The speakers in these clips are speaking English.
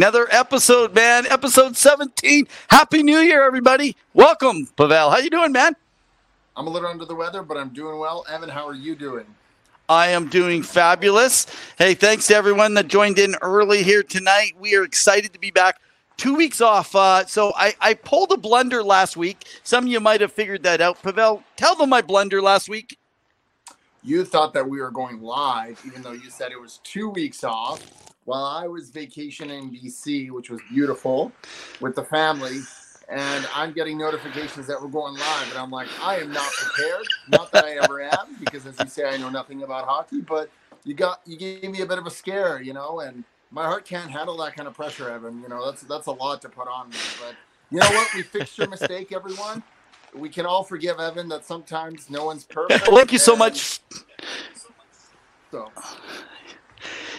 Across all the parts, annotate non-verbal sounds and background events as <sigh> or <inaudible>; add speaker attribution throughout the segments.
Speaker 1: Another episode, man. Episode 17. Happy New Year, everybody. Welcome, Pavel. How you doing, man?
Speaker 2: I'm a little under the weather, but I'm doing well. Evan, how are you doing?
Speaker 1: I am doing fabulous. Hey, thanks to everyone that joined in early here tonight. We are excited to be back. Two weeks off. Uh, so I, I pulled a blunder last week. Some of you might have figured that out. Pavel, tell them my blunder last week.
Speaker 2: You thought that we were going live, even though you said it was two weeks off while I was vacationing in BC, which was beautiful with the family. And I'm getting notifications that we're going live. And I'm like, I am not prepared. Not that I ever am, because as you say, I know nothing about hockey, but you got you gave me a bit of a scare, you know, and my heart can't handle that kind of pressure, Evan. You know, that's that's a lot to put on me. But you know what? We fixed your mistake, everyone. We can all forgive Evan that sometimes no one's perfect.
Speaker 1: Thank you so much.
Speaker 2: So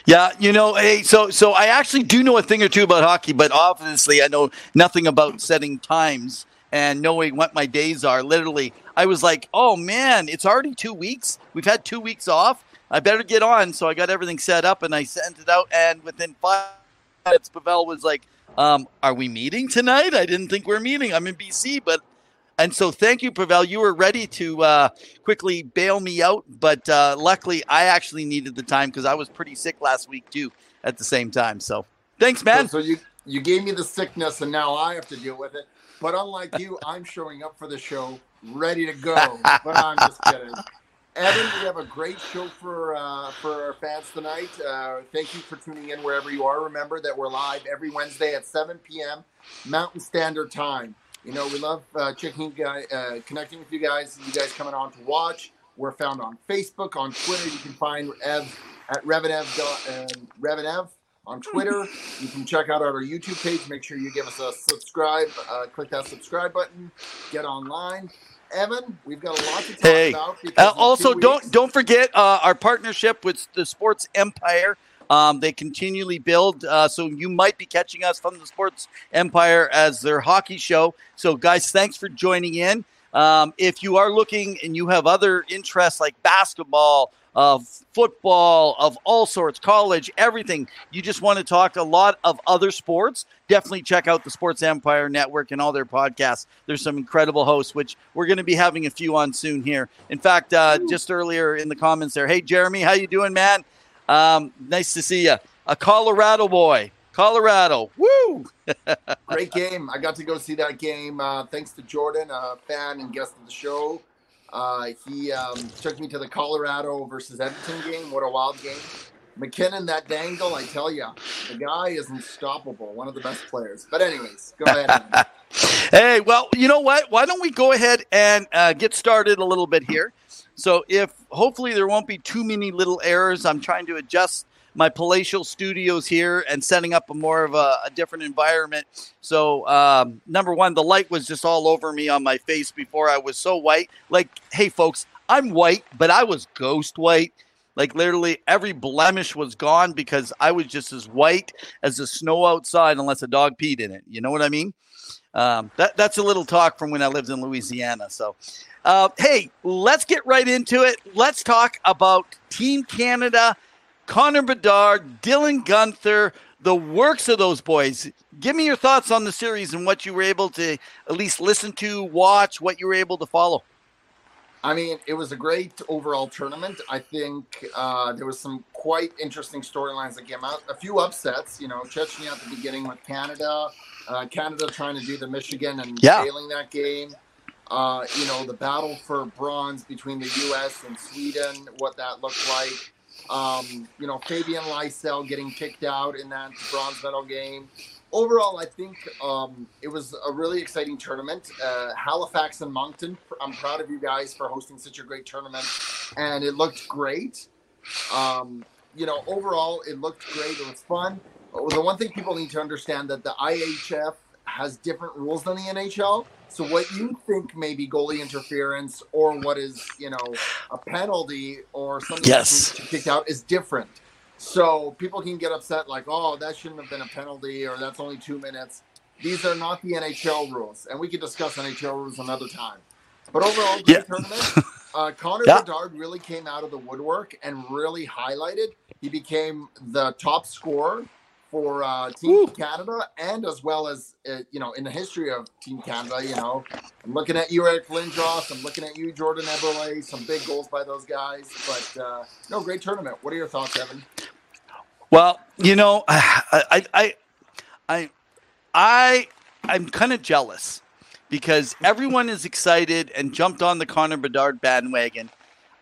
Speaker 1: yeah, you know, hey, so so I actually do know a thing or two about hockey, but obviously I know nothing about setting times and knowing what my days are. Literally, I was like, "Oh man, it's already 2 weeks. We've had 2 weeks off. I better get on." So I got everything set up and I sent it out and within 5 minutes Pavel was like, um, are we meeting tonight? I didn't think we are meeting. I'm in BC, but and so, thank you, Pavel. You were ready to uh, quickly bail me out, but uh, luckily, I actually needed the time because I was pretty sick last week too. At the same time, so thanks, man.
Speaker 2: So, so you you gave me the sickness, and now I have to deal with it. But unlike you, <laughs> I'm showing up for the show, ready to go. <laughs> but I'm just kidding. Evan, we have a great show for uh, for our fans tonight. Uh, thank you for tuning in wherever you are. Remember that we're live every Wednesday at 7 p.m. Mountain Standard Time. You know, we love uh, checking, uh, connecting with you guys. You guys coming on to watch. We're found on Facebook, on Twitter. You can find Ev at Revenev, uh, Revenev on Twitter. You can check out our YouTube page. Make sure you give us a subscribe. Uh, click that subscribe button. Get online. Evan, we've got a lot to talk
Speaker 1: hey.
Speaker 2: about.
Speaker 1: Uh, also, don't don't forget uh, our partnership with the Sports Empire. Um, they continually build. Uh, so you might be catching us from the Sports Empire as their hockey show. So, guys, thanks for joining in. Um, if you are looking and you have other interests like basketball, of football, of all sorts, college, everything. You just want to talk a lot of other sports. Definitely check out the Sports Empire Network and all their podcasts. There's some incredible hosts, which we're going to be having a few on soon here. In fact, uh, just earlier in the comments there, hey Jeremy, how you doing, man? Um, nice to see you. A Colorado boy. Colorado. Woo! <laughs>
Speaker 2: Great game. I got to go see that game. Uh, thanks to Jordan, a fan and guest of the show. Uh, he um, took me to the Colorado versus Edmonton game. What a wild game. MacKinnon, that dangle, I tell you, the guy is unstoppable. One of the best players. But, anyways, go ahead. <laughs>
Speaker 1: hey, well, you know what? Why don't we go ahead and uh, get started a little bit here? So if hopefully there won't be too many little errors, I'm trying to adjust my palatial studios here and setting up a more of a, a different environment. So um, number one, the light was just all over me on my face before I was so white. Like, hey folks, I'm white, but I was ghost white. Like literally every blemish was gone because I was just as white as the snow outside, unless a dog peed in it. You know what I mean? Um, that, that's a little talk from when I lived in Louisiana. So, uh, hey, let's get right into it. Let's talk about Team Canada, Connor Bedard, Dylan Guenther, the works of those boys. Give me your thoughts on the series and what you were able to at least listen to, watch, what you were able to follow.
Speaker 2: I mean, it was a great overall tournament. I think uh, there was some quite interesting storylines that came out. A few upsets, you know, Czechia at the beginning with Canada, uh, Canada trying to do the Michigan and yeah. failing that game. Uh, you know, the battle for bronze between the U.S. and Sweden, what that looked like. Um, you know, Fabian Lysell getting kicked out in that bronze medal game. Overall, I think um, it was a really exciting tournament. Uh, Halifax and Moncton, I'm proud of you guys for hosting such a great tournament, and it looked great. Um, you know, overall, it looked great. It was fun. The one thing people need to understand that the IIHF has different rules than the NHL. So what you think may be goalie interference or what is, you know, a penalty or something
Speaker 1: yes.
Speaker 2: kicked out is different. So people can get upset like, oh, that shouldn't have been a penalty or that's only two minutes. These are not the NHL rules, and we can discuss NHL rules another time. But overall, great yeah. tournament. <laughs> Uh, Connor yeah. Bedard really came out of the woodwork and really highlighted. He became the top scorer for uh, Team Woo. Canada and as well as uh, you know in the history of Team Canada. You know, I'm looking at you, Eric Lindros. I'm looking at you, Jordan Eberle. Some big goals by those guys, but uh, no, great tournament. What are your thoughts, Evan?
Speaker 1: Well, you know, <sighs> I, I, I, I, I'm kind of jealous because everyone is excited and jumped on the Connor Bedard bandwagon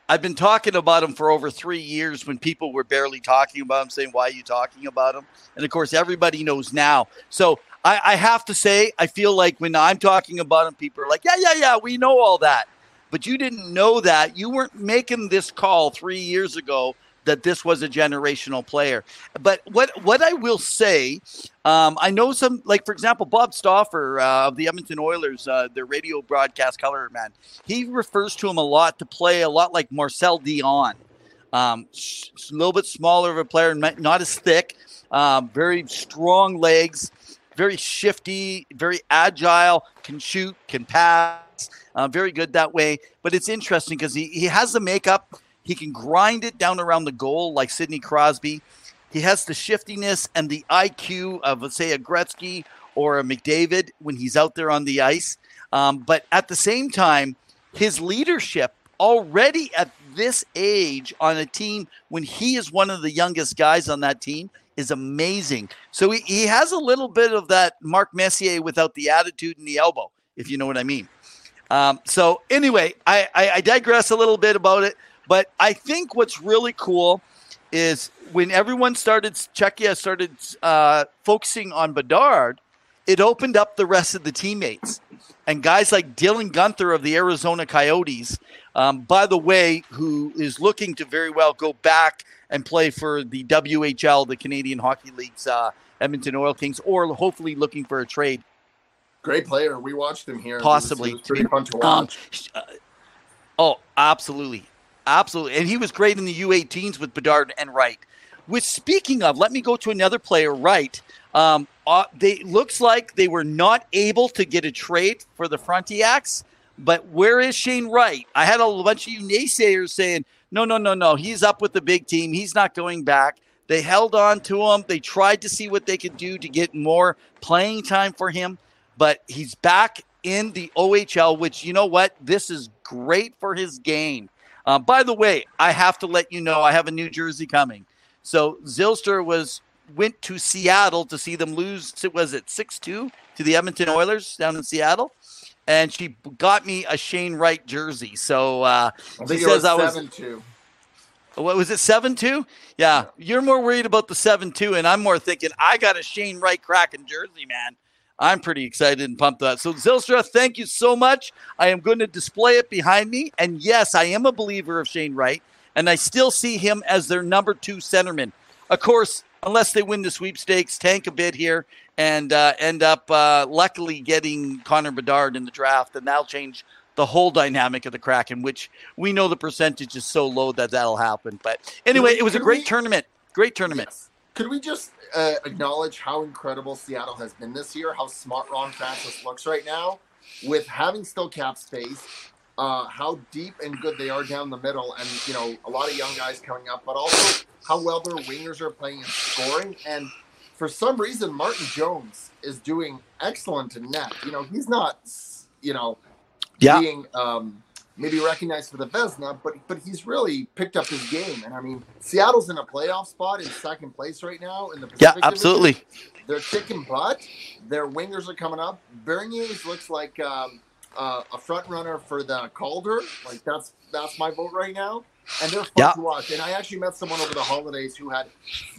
Speaker 1: I've been talking about him for over three years when people were barely talking about him, saying, Why are you talking about him? And of course, everybody knows now. So I, I have to say, I feel like when I'm talking about him, people are like, Yeah, yeah, yeah, we know all that. But you didn't know that. You weren't making this call three years ago that this was a generational player. But what what I will say, um, I know some like for example Bob Stauffer uh, of the Edmonton Oilers, uh, their radio broadcast color man. He refers to him a lot to play a lot like Marcel Dionne, um, a little bit smaller of a player, not as thick, um, very strong legs, very shifty, very agile, can shoot, can pass. Uh, very good that way. But it's interesting because he, he has the makeup he can grind it down around the goal like Sidney Crosby. He has the shiftiness and the IQ of, let's say, a Gretzky or a McDavid when he's out there on the ice. Um, but at the same time, his leadership already at this age on a team when he is one of the youngest guys on that team is amazing. So he, he has a little bit of that Mark Messier without the attitude and the elbow, if you know what I mean. Um, so anyway, I, I, I digress a little bit about it. But I think what's really cool is when everyone started, Czechia started uh, focusing on Bedard, it opened up the rest of the teammates. And guys like Dylan Guenther of the Arizona Coyotes, um, by the way, who is looking to very well go back and play for the WHL, the Canadian Hockey League's uh, Edmonton Oil Kings, or hopefully looking for a trade.
Speaker 2: Great player. We watched him here.
Speaker 1: Possibly.
Speaker 2: It was, it was pretty fun to watch. Um, uh,
Speaker 1: oh, absolutely. Absolutely. And he was great in the U18s with Bedard and Wright. With speaking of, let me go to another player, Wright. Um, uh, they looks like they were not able to get a trade for the Frontenacs, but where is Shane Wright? I had a bunch of you naysayers saying, no, no, no, no, he's up with the big team. He's not going back. They held on to him. They tried to see what they could do to get more playing time for him, but he's back in the OHL, which you know what? This is great for his game. Uh, by the way, I have to let you know I have a New Jersey coming. So Zylstra was went to Seattle to see them lose. Was it six two to the Edmonton Oilers down in Seattle? And she got me a Shane Wright jersey. So uh,
Speaker 2: she says I was seven two.
Speaker 1: What was it, seven two? Yeah, you're more worried about the seven two, and I'm more thinking I got a Shane Wright Kraken jersey, man. I'm pretty excited and pumped that. So Zylstra, thank you so much. I am going to display it behind me. And yes, I am a believer of Shane Wright, and I still see him as their number two centerman. Of course, unless they win the sweepstakes, tank a bit here, and uh, end up uh, luckily getting Connor Bedard in the draft, and that'll change the whole dynamic of the Kraken, which we know the percentage is so low that that'll happen. But anyway, it was a great tournament. Great tournament.
Speaker 2: Yes. Could we just uh, acknowledge how incredible Seattle has been this year? How smart Ron Francis looks right now, with having still cap space, uh, how deep and good they are down the middle, and you know a lot of young guys coming up, but also how well their wingers are playing and scoring. And for some reason, Martin Jones is doing excellent in net. You know, he's not, you know, yeah. being um, maybe recognized for the Vezina, but but he's really picked up his game. And I mean, Seattle's in a playoff spot in second place right now in the
Speaker 1: Pacific yeah, absolutely.
Speaker 2: Division. They're kicking butt. Their wingers are coming up. Beniers looks like um, uh, a front runner for the Calder. Like that's that's my vote right now. And they're fun yeah. to watch. And I actually met someone over the holidays who had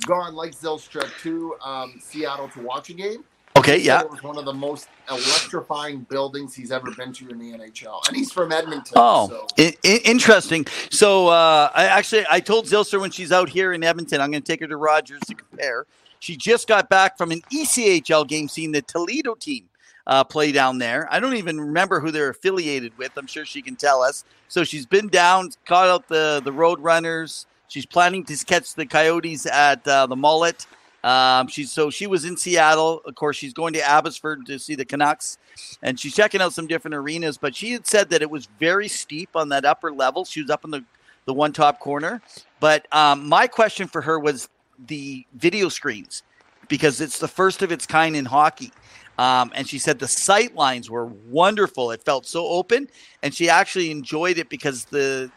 Speaker 2: gone like Zylstra to um, Seattle to watch a game
Speaker 1: Okay, yeah.
Speaker 2: It was one of the most electrifying buildings he's ever been to in the NHL, and he's from Edmonton.
Speaker 1: Oh,
Speaker 2: so.
Speaker 1: I- I- interesting. So, uh, I actually I told Zylstra when she's out here in Edmonton, I'm going to take her to Rogers to compare. She just got back from an ECHL game, seeing the Toledo team uh, play down there. I don't even remember who they're affiliated with. I'm sure she can tell us. So she's been down, caught out the the Road Runners. She's planning to catch the Coyotes at uh, the Mullett. Um, she's so she was in Seattle. Of course, she's going to Abbotsford to see the Canucks, and she's checking out some different arenas. But she had said that it was very steep on that upper level. She was up in the the one top corner. But um, my question for her was the video screens. because it's the first of its kind in hockey. Um, and she said the sight lines were wonderful. It felt so open, and she actually enjoyed it because the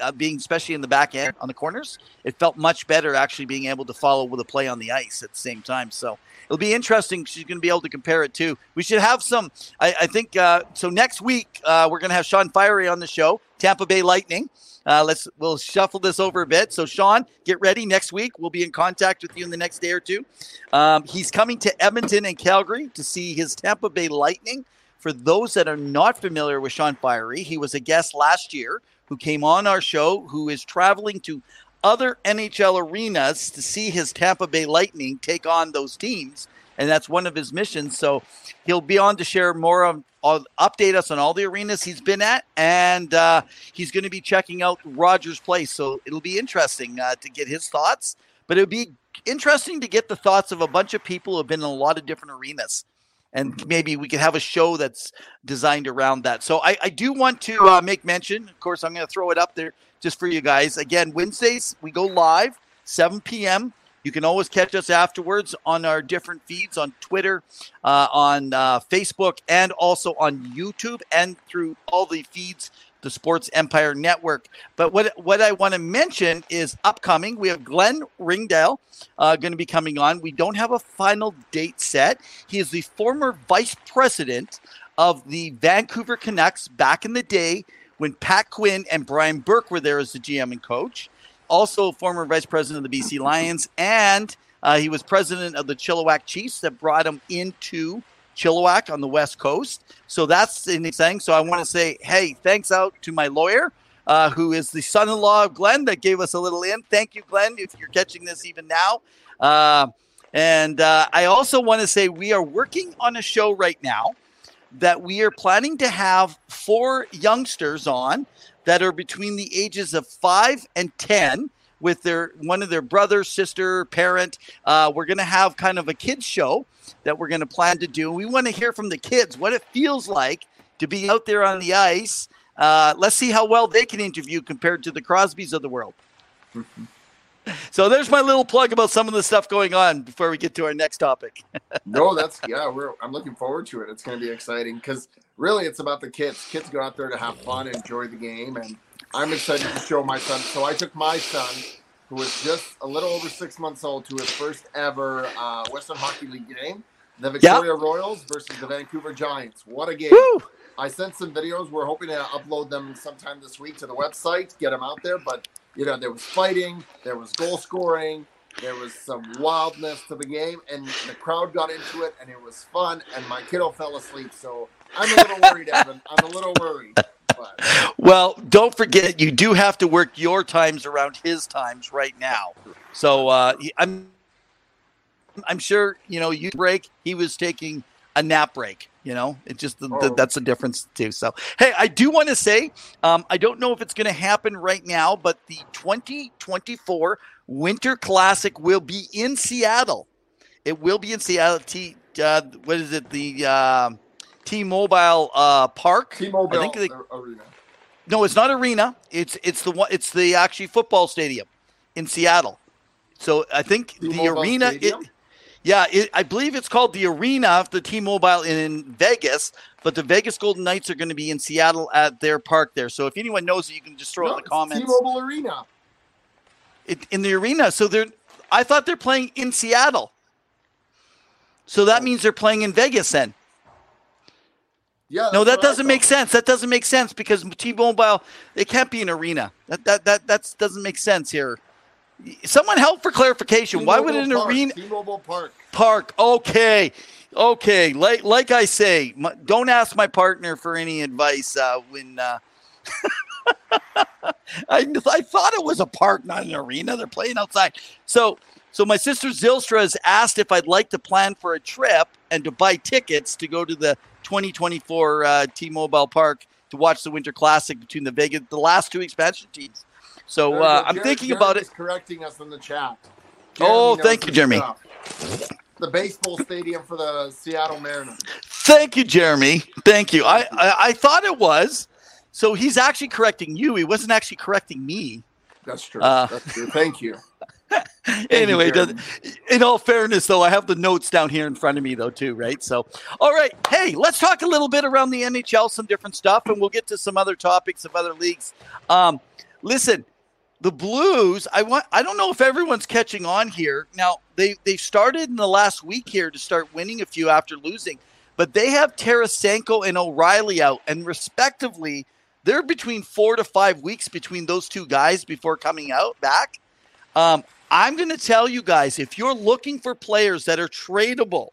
Speaker 1: uh, being especially in the back end on the corners, it felt much better actually being able to follow with a play on the ice at the same time. So it'll be interesting. She's going to be able to compare it too. We should have some. I, I think uh, so. Next week uh, we're going to have Sean Fiery on the show, Tampa Bay Lightning. Uh, let's we'll shuffle this over a bit. So Sean, get ready. Next week we'll be in contact with you in the next day or two. Um, he's coming to Edmonton and Calgary to see his Tampa Bay Lightning. For those that are not familiar with Sean Fiery, he was a guest last year who came on our show, who is traveling to other NHL arenas to see his Tampa Bay Lightning take on those teams. And that's one of his missions. So he'll be on to share more of, update us on all the arenas he's been at. And uh, he's going to be checking out Rogers Place. So it'll be interesting uh, to get his thoughts. But it'll be interesting to get the thoughts of a bunch of people who have been in a lot of different arenas and maybe we could have a show that's designed around that. So I, I do want to uh, make mention. Of course, I'm going to throw it up there just for you guys. Again, Wednesdays we go live 7 p.m. You can always catch us afterwards on our different feeds on Twitter, uh, on uh, Facebook, and also on YouTube and through all the feeds the Sports Empire Network. But what what I want to mention is upcoming. We have Glenn Ringdale uh, going to be coming on. We don't have a final date set. He is the former vice president of the Vancouver Canucks back in the day when Pat Quinn and Brian Burke were there as the GM and coach. Also, former vice president of the BC Lions, and uh, he was president of the Chilliwack Chiefs that brought him into Chilliwack on the West Coast. So that's the anything. So I want to say, hey, thanks out to my lawyer, uh, who is the son in law of Glenn, that gave us a little in. Thank you, Glenn, if you're catching this even now. Uh, and uh, I also want to say we are working on a show right now that we are planning to have four youngsters on that are between the ages of five and 10 with their one of their brother, sister, parent. Uh, we're going to have kind of a kids show that we're going to plan to do. We want to hear from the kids what it feels like to be out there on the ice. Uh, let's see how well they can interview compared to the Crosbys of the world. So there's my little plug about some of the stuff going on before we get to our next topic. <laughs>
Speaker 2: no, that's yeah. We're I'm looking forward to it. It's going to be exciting because really it's about the kids. Kids go out there to have fun, enjoy the game, and I'm excited to show my son. So I took my son who was just a little over six months old, to his first ever uh, Western Hockey League game. The Victoria yep. Royals versus the Vancouver Giants. What a game! Woo! I sent some videos. We're hoping to upload them sometime this week to the website, get them out there. But you know, there was fighting, there was goal scoring, there was some wildness to the game, and the crowd got into it, and it was fun. And my kiddo fell asleep, so I'm a little worried, Evan. I'm a little worried.
Speaker 1: Well, don't forget you do have to work your times around his times right now. So uh, I'm I'm sure you know you break. He was taking a nap break. You know, it just the, the, oh. that's the difference too. So hey, I do want to say um, I don't know if it's going to happen right now, but the 2024 Winter Classic will be in Seattle. It will be in Seattle. T, uh, what is it? The uh, T-Mobile uh, Park.
Speaker 2: T-Mobile I think they, Arena.
Speaker 1: No, it's not arena. It's it's the one. It's the actually football stadium in Seattle. So I think T-Mobile the arena. It, yeah, it, I believe it's called the Arena, of the T-Mobile in Vegas, but the Vegas Golden Knights are going to be in Seattle at their park there. So if anyone knows it, you can just throw no, it in the comments.
Speaker 2: T-Mobile Arena.
Speaker 1: It, in the arena. So they're. I thought they're playing in Seattle. So that oh. means they're playing in Vegas then.
Speaker 2: Yeah.
Speaker 1: No, that doesn't make sense. That doesn't make sense because T-Mobile it can't be an arena. That that that that doesn't make sense here. Someone help for clarification. T-Mobile Why would an
Speaker 2: Park,
Speaker 1: arena
Speaker 2: T-Mobile Park
Speaker 1: Park? Okay, okay. Like like I say, my, don't ask my partner for any advice uh, when. Uh, <laughs> I, I thought it was a park, not an arena. They're playing outside. So so my sister Zylstra has asked if I'd like to plan for a trip and to buy tickets to go to the 2024 uh, T-Mobile Park to watch the Winter Classic between the Vegas, the last two expansion teams. So uh, I'm thinking about it.
Speaker 2: Correcting us in the chat.
Speaker 1: Jeremy oh, thank you, Jeremy.
Speaker 2: Stuff. The baseball stadium for the Seattle Mariners.
Speaker 1: Thank you, Jeremy. Thank you. I, I, I thought it was. So he's actually correcting you. He wasn't actually correcting me.
Speaker 2: That's true. Uh, That's true. Thank you. <laughs>
Speaker 1: anyway, in all fairness, though, I have the notes down here in front of me, though, too, right? So, all right. Hey, let's talk a little bit around the NHL, some different stuff, and we'll get to some other topics of other leagues. Um, listen, the Blues, I want I don't know if everyone's catching on here. Now, they they started in the last week here to start winning a few after losing, but they have Tarasenko and O'Reilly out, and respectively, they're between four to five weeks between those two guys before coming out back. Um, I'm going to tell you guys if you're looking for players that are tradable,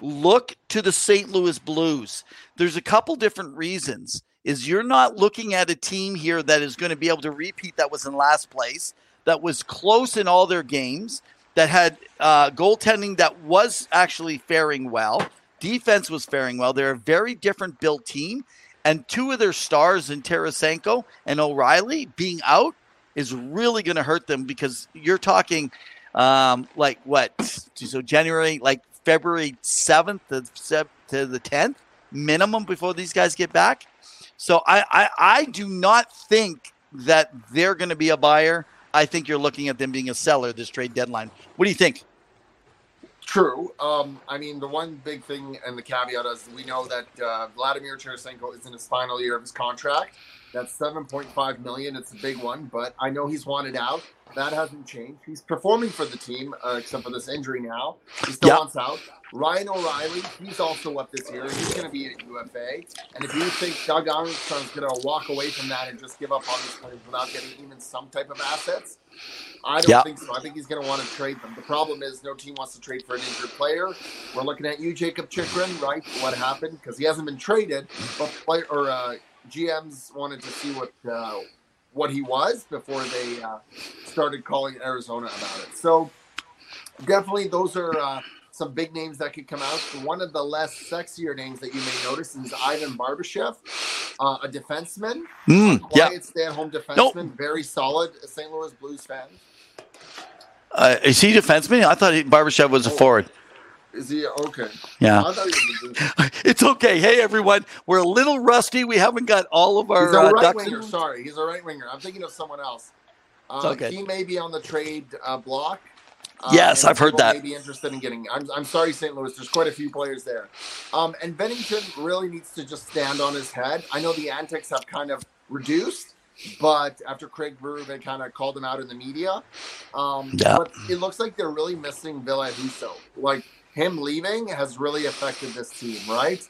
Speaker 1: look to the St. Louis Blues. There's a couple different reasons. Is you're not looking at a team here that is going to be able to repeat that was in last place, that was close in all their games, that had uh, goaltending that was actually faring well, defense was faring well. They're a very different built team, and two of their stars in Tarasenko and O'Reilly being out is really going to hurt them because you're talking um, like what? So January, like February 7th to, to the 10th minimum before these guys get back. So I, I, I do not think that they're going to be a buyer. I think you're looking at them being a seller this trade deadline. What do you think?
Speaker 2: True. Um, I mean, the one big thing and the caveat is we know that uh, Vladimir Tarasenko is in his final year of his contract. That's 7.5 million. It's a big one, but I know he's wanted out. That hasn't changed. He's performing for the team, uh, except for this injury now. He still yep. wants out. Ryan O'Reilly, he's also up this year. He's going to be at UFA. And if you think Doug Armstrong's going to walk away from that and just give up on these players without getting even some type of assets, I don't yep. think so. I think he's going to want to trade them. The problem is no team wants to trade for an injured player. We're looking at you, Jakob Chychrun, right? What happened? Because he hasn't been traded, but player or uh, GMs wanted to see what uh, what he was before they uh, started calling Arizona about it. So definitely, those are uh, some big names that could come out. One of the less sexier names that you may notice is Ivan Barbashev, uh, a defenseman,
Speaker 1: mm,
Speaker 2: quiet, yeah. stay-at-home defenseman, nope. very solid St. Louis Blues fan.
Speaker 1: Uh, is he defenseman? I thought he, Barbashev was a oh. forward.
Speaker 2: Is he okay?
Speaker 1: Yeah. <laughs> it's okay. Hey, everyone. We're a little rusty. We haven't got all of our.
Speaker 2: He's a uh, right winger. Sorry, he's a right winger. I'm thinking of someone else. Uh, okay. He may be on the trade uh, block.
Speaker 1: Uh, yes, I've heard that.
Speaker 2: May be interested in getting. I'm, I'm sorry, St. Louis. There's quite a few players there, um, and Binnington really needs to just stand on his head. I know the antics have kind of reduced, but after Craig Berube kind of called him out in the media, um, yeah. but it looks like they're really missing Ville Husso. Like him leaving has really affected this team, right?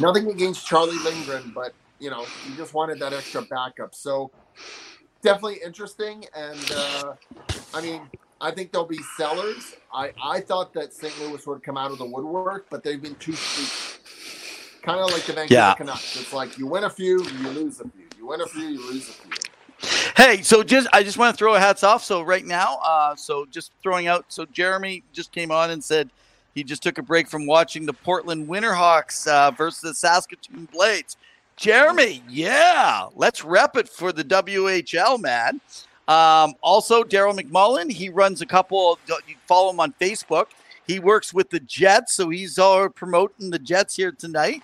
Speaker 2: Nothing against Charlie Lindgren, but you know, he just wanted that extra backup. So definitely interesting. And uh, I mean, I think there'll be sellers. I, I thought that St. Louis would come out of the woodwork, but they've been too sweet. Kind of like the Vancouver yeah. Canucks. It's like you win a few, you lose a few. You win a few, you lose a few.
Speaker 1: Hey, so just I just want to throw a hats off. So right now, uh, so just throwing out. So Jeremy just came on and said he just took a break from watching the Portland Winterhawks uh, versus the Saskatoon Blades. Jeremy, yeah, let's rep it for the WHL, man. Um, also, Daryl McMullen, he runs a couple. You follow him on Facebook. He works with the Jets, so he's all promoting the Jets here tonight.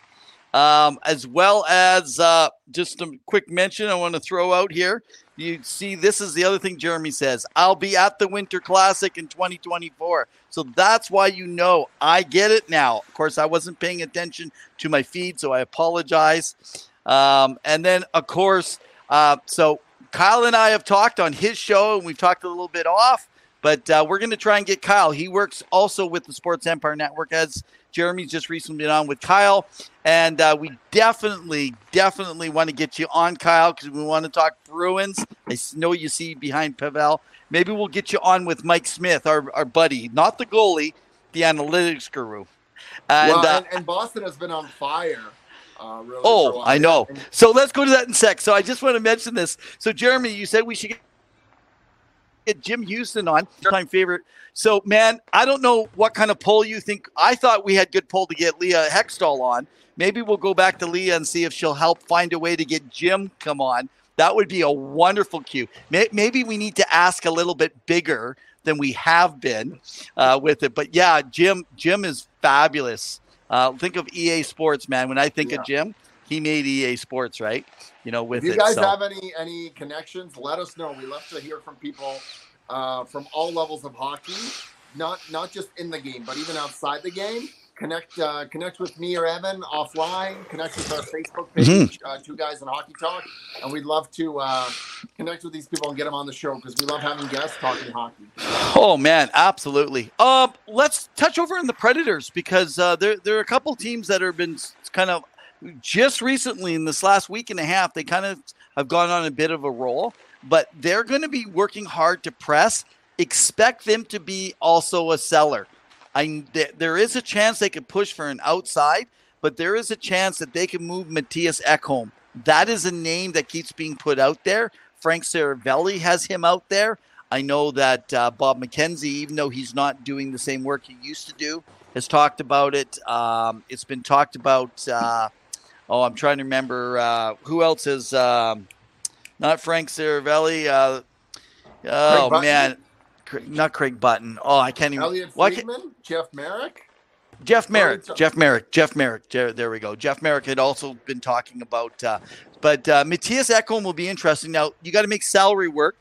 Speaker 1: Um, as well as uh, just a quick mention I want to throw out here. You see, this is the other thing Jeremy says. I'll be at the Winter Classic in 2024. So that's why you know I get it now. Of course, I wasn't paying attention to my feed, so I apologize. Um, and then, of course, uh, so Kyle and I have talked on his show, and we've talked a little bit off, but uh, we're going to try and get Kyle. He works also with the Sports Empire Network, as Jeremy's just recently been on with Kyle. And uh, we definitely, definitely want to get you on, Kyle, because we want to talk Bruins. I know you see behind Pavel. Maybe we'll get you on with Mike Smith, our, our buddy, not the goalie, the analytics guru.
Speaker 2: And, well, and, uh, and Boston has been on fire. Uh, really
Speaker 1: oh, I know. So let's go to that in sec. So I just want to mention this. So Jeremy, you said we should get Jim Hughson on, time favorite. So man, I don't know what kind of poll you think. I thought we had good poll to get Leah Hextall on. Maybe we'll go back to Leah and see if she'll help find a way to get Jim come on. That would be a wonderful cue. Maybe we need to ask a little bit bigger than we have been uh, with it. But yeah, Jim, Jim is fabulous. Uh, think of EA Sports, man. When I think yeah. of Jim, he made EA Sports, right? You know, with
Speaker 2: if you
Speaker 1: it,
Speaker 2: guys
Speaker 1: so.
Speaker 2: have any any connections, let us know. We love to hear from people uh, from all levels of hockey, not not just in the game, but even outside the game. Connect uh, connect with me or Evan offline. Connect with our Facebook page, mm-hmm. uh, Two Guys in Hockey Talk, and we'd love to uh, connect with these people and get them on the show because we love having guests talking hockey.
Speaker 1: Oh man, absolutely. Uh, let's touch over in the Predators because uh, there there are a couple teams that have been kind of just recently in this last week and a half. They kind of have gone on a bit of a roll, but they're going to be working hard to press. Expect them to be also a seller. I there is a chance they could push for an outside, but there is a chance that they can move Mattias Ekholm. That is a name that keeps being put out there. Frank Seravalli has him out there. I know that uh, Bob McKenzie, even though he's not doing the same work he used to do, has talked about it. Um, it's been talked about. Uh, oh, I'm trying to remember uh, who else is um, not Frank Seravalli. Uh, oh man, not Craig Button. Oh, I can't even.
Speaker 2: Elliotte Friedman, Jeff Merrick.
Speaker 1: Jeff Marek, Jeff Merrick, Jeff Marek. There we go. Jeff Merrick had also been talking about, uh, but uh, Mattias Ekholm will be interesting. Now you got to make salary work.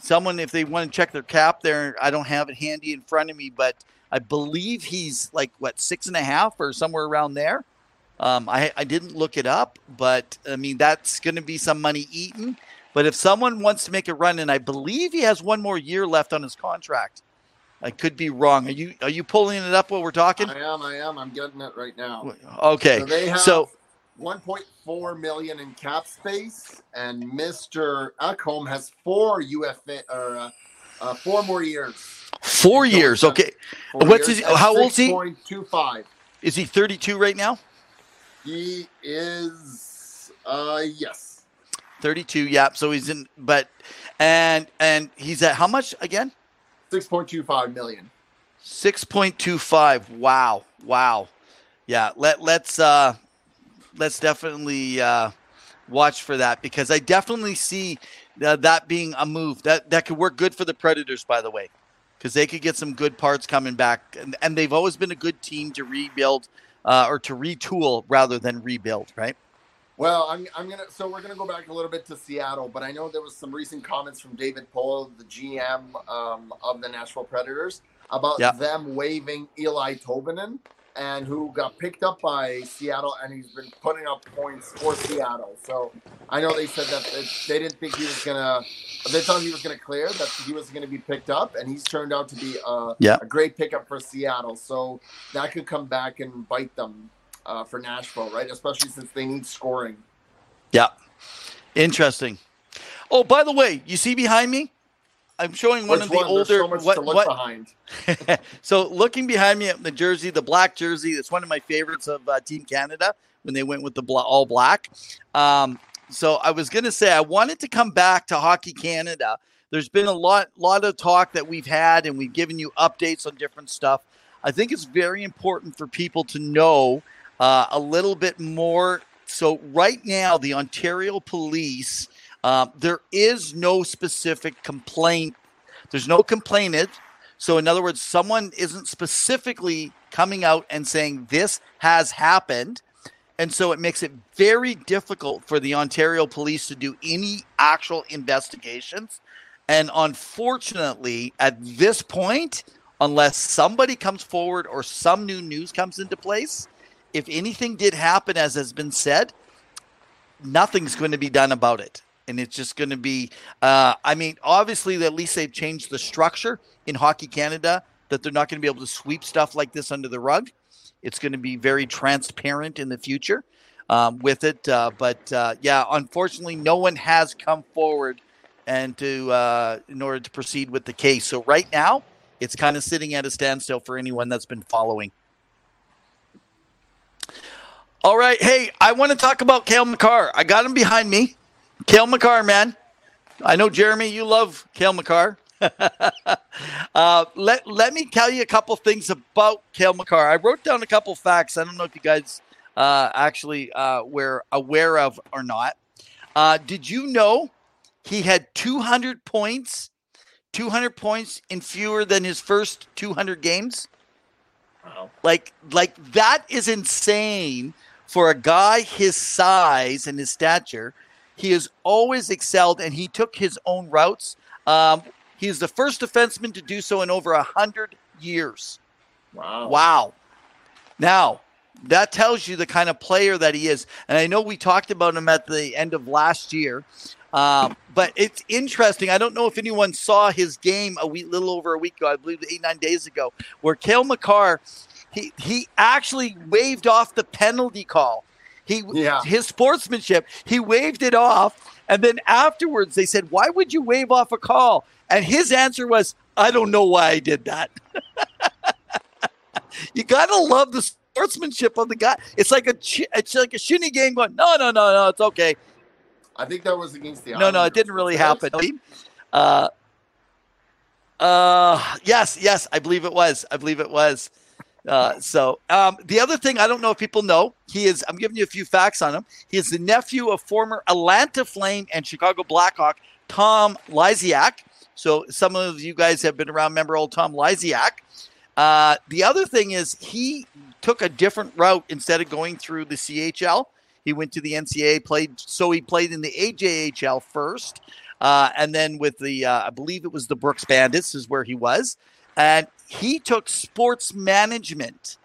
Speaker 1: Someone, if they want to check their cap, there, I don't have it handy in front of me, but I believe he's like what six and a half or somewhere around there. Um, I, I didn't look it up, but I mean that's going to be some money eaten. But if someone wants to make a run, and I believe he has one more year left on his contract, I could be wrong. Are you are you pulling it up while we're talking?
Speaker 2: I am. I am. I'm getting it right now.
Speaker 1: Okay. So
Speaker 2: they have
Speaker 1: so,
Speaker 2: 1.4 million in cap space, and Mister Ekholm has four UFA or uh, uh, four more years.
Speaker 1: Four years. Okay. Four What's years his? How old is he?
Speaker 2: Point two five.
Speaker 1: Is he 32 right now?
Speaker 2: He is. Uh, yes.
Speaker 1: 32. Yep. So he's in, but, and, and he's at how much again?
Speaker 2: 6.25 million.
Speaker 1: 6.25. Wow. Wow. Yeah. Let, let's, uh, let's definitely, uh, watch for that because I definitely see uh, that being a move that, that could work good for the Predators, by the way, because they could get some good parts coming back. And, and they've always been a good team to rebuild uh, or to retool rather than rebuild, right?
Speaker 2: Well, I'm, I'm gonna so we're gonna go back a little bit to Seattle, but I know there was some recent comments from David Poile, the GM um, of the Nashville Predators, about yep. them waiving Eli Tolvanen, and who got picked up by Seattle, and he's been putting up points for Seattle. So I know they said that they didn't think he was gonna, they thought he was gonna clear, that he was gonna be picked up, and he's turned out to be a, a great pickup for Seattle. So that could come back and bite them uh, for Nashville, right? Especially since they need scoring.
Speaker 1: Yeah, interesting. Oh, by the way, you see behind me? I'm showing one
Speaker 2: Which
Speaker 1: of the
Speaker 2: one?
Speaker 1: older.
Speaker 2: So what, what? behind. <laughs> <laughs>
Speaker 1: so looking behind me at the jersey, the black jersey, it's one of my favorites of uh, Team Canada when they went with the bla- all black. Um, so I was going to say I wanted to come back to Hockey Canada. There's been a lot, lot of talk that we've had, and we've given you updates on different stuff. I think it's very important for people to know uh, a little bit more. So, right now, the Ontario police, uh, there is no specific complaint. There's no complainant. So, in other words, someone isn't specifically coming out and saying this has happened. And so it makes it very difficult for the Ontario police to do any actual investigations. And unfortunately, at this point, unless somebody comes forward or some new news comes into place, if anything did happen, as has been said, nothing's going to be done about it. And it's just going to be, uh, I mean, obviously, at least they've changed the structure in Hockey Canada that they're not going to be able to sweep stuff like this under the rug. It's going to be very transparent in the future um, with it. Uh, but uh, yeah, unfortunately, no one has come forward and to uh, in order to proceed with the case. So right now, it's kind of sitting at a standstill for anyone that's been following. All right. Hey, I want to talk about Cale Makar. I got him behind me. Cale Makar, man. I know, Jeremy, you love Cale Makar. <laughs> uh, let, let me tell you a couple things about Cale Makar. I wrote down a couple facts. I don't know if you guys uh, actually uh, were aware of or not. Uh, did you know he had 200 points, 200 points in fewer than his first 200 games? Wow. Like, like that is insane for a guy his size and his stature, he has always excelled and he took his own routes. Um, He is the first defenseman to do so in over a hundred years.
Speaker 2: Wow.
Speaker 1: Wow. Now, that tells you the kind of player that he is. And I know we talked about him at the end of last year, um, but it's interesting. I don't know if anyone saw his game a week, little over a week ago, I believe eight, nine days ago, where Cale Makar, he, he actually waved off the penalty call. He,
Speaker 2: Yeah.
Speaker 1: his sportsmanship, he waved it off. And then afterwards, they said, Why would you wave off a call? And his answer was, I don't know why I did that. <laughs> you gotta love the sportsmanship of the guy. It's like a it's like a shinny game going. No, no, no, no. It's okay.
Speaker 2: I think that was against the
Speaker 1: No, no, it didn't really happen. Uh, uh, yes, yes, I believe it was. I believe it was. Uh, so um, the other thing I don't know if people know, he is. I'm giving you a few facts on him. He is the nephew of former Atlanta Flame and Chicago Blackhawk Tom Lysiak. So some of you guys have been around. Remember old Tom Lysiak. Uh, the other thing is he took a different route instead of going through the CHL. He went to the NCAA, played so he played in the AJHL first, uh, and then with the uh, I believe it was the Brooks Bandits is where he was, and he took sports management,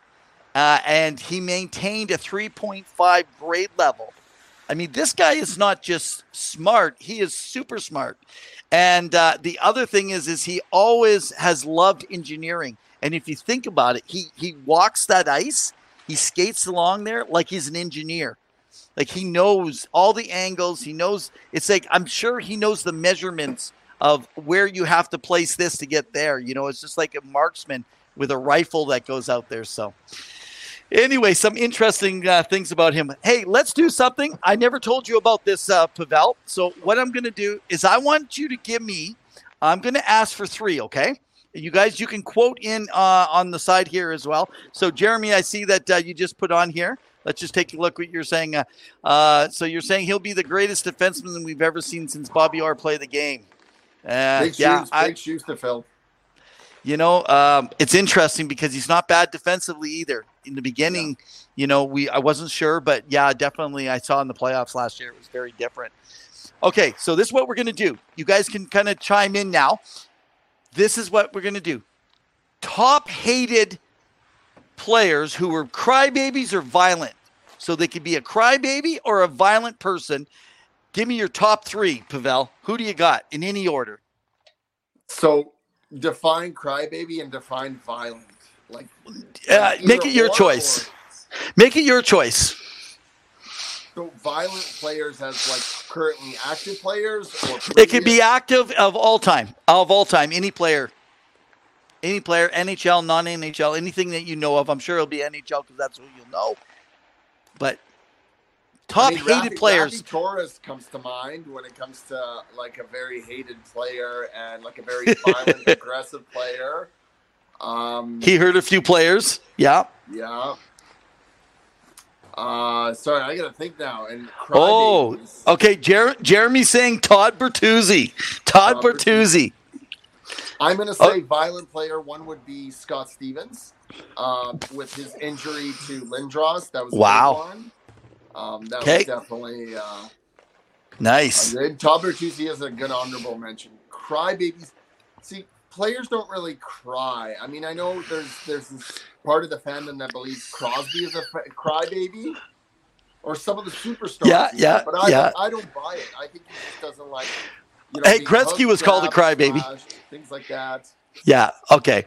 Speaker 1: uh, and he maintained a 3.5 grade level. I mean, this guy is not just smart; he is super smart. And uh, the other thing is, is he always has loved engineering. And if you think about it, he he walks that ice, he skates along there like he's an engineer. Like he knows all the angles. He knows it's like I'm sure he knows the measurements of where you have to place this to get there. You know, it's just like a marksman with a rifle that goes out there. So, anyway, some interesting uh, things about him. Hey, let's do something. I never told you about this, uh, Pavel. So, what I'm going to do is I want you to give me. I'm going to ask for three. Okay. You guys, you can quote in uh, on the side here as well. So, Jeremy, I see that uh, you just put on here. Let's just take a look what you're saying. Uh, uh, so you're saying he'll be the greatest defenseman we've ever seen since Bobby Orr played the game. Uh,
Speaker 2: Big
Speaker 1: yeah,
Speaker 2: shoes,
Speaker 1: I,
Speaker 2: big shoes to fill.
Speaker 1: you know, um, it's interesting because he's not bad defensively either. In the beginning, you know, we I wasn't sure, but yeah, definitely I saw in the playoffs last year it was very different. Okay, so this is what we're gonna do. You guys can kind of chime in now. This is what we're gonna do. Top hated players who were crybabies or violent. So they could be a crybaby or a violent person. Give me your top three, Pavel. Who do you got in any order?
Speaker 2: So define crybaby and define violent. Like
Speaker 1: Uh, make it your choice.
Speaker 2: or-
Speaker 1: Make it your choice.
Speaker 2: So violent players as like currently active players, or
Speaker 1: It could be active of all time, of all time, any player, any player, NHL, non NHL, anything that you know of. I'm sure it'll be NHL because that's who you'll know. But
Speaker 2: I
Speaker 1: top
Speaker 2: mean,
Speaker 1: hated
Speaker 2: Raffi-
Speaker 1: players.
Speaker 2: Raffi Torres comes to mind when it comes to like a very hated player and like a very <laughs> violent, aggressive player. Um,
Speaker 1: He hurt a few players. Yeah.
Speaker 2: yeah. Uh, sorry, I gotta think now. And
Speaker 1: Oh,
Speaker 2: crybabies.
Speaker 1: okay. Jer- Jeremy saying Todd Bertuzzi. Todd
Speaker 2: Todd
Speaker 1: Bertuzzi.
Speaker 2: I'm gonna
Speaker 1: Oh.
Speaker 2: say violent player. One would be Scott Stevens, uh, with his injury to Lindros. That was
Speaker 1: Wow.
Speaker 2: one. Um, that
Speaker 1: Okay.
Speaker 2: was definitely uh,
Speaker 1: Nice.
Speaker 2: good. Todd Bertuzzi is a good honorable mention. Crybabies. See, players don't really cry. I mean, I know there's there's this part of the fandom that believes Crosby is a f- crybaby, or some of the superstars.
Speaker 1: Yeah, yeah,
Speaker 2: But I,
Speaker 1: yeah.
Speaker 2: don't, I don't buy it. I think he just doesn't like. You know,
Speaker 1: Hey, Gretzky was called a crybaby.
Speaker 2: Things like that.
Speaker 1: Yeah. Okay.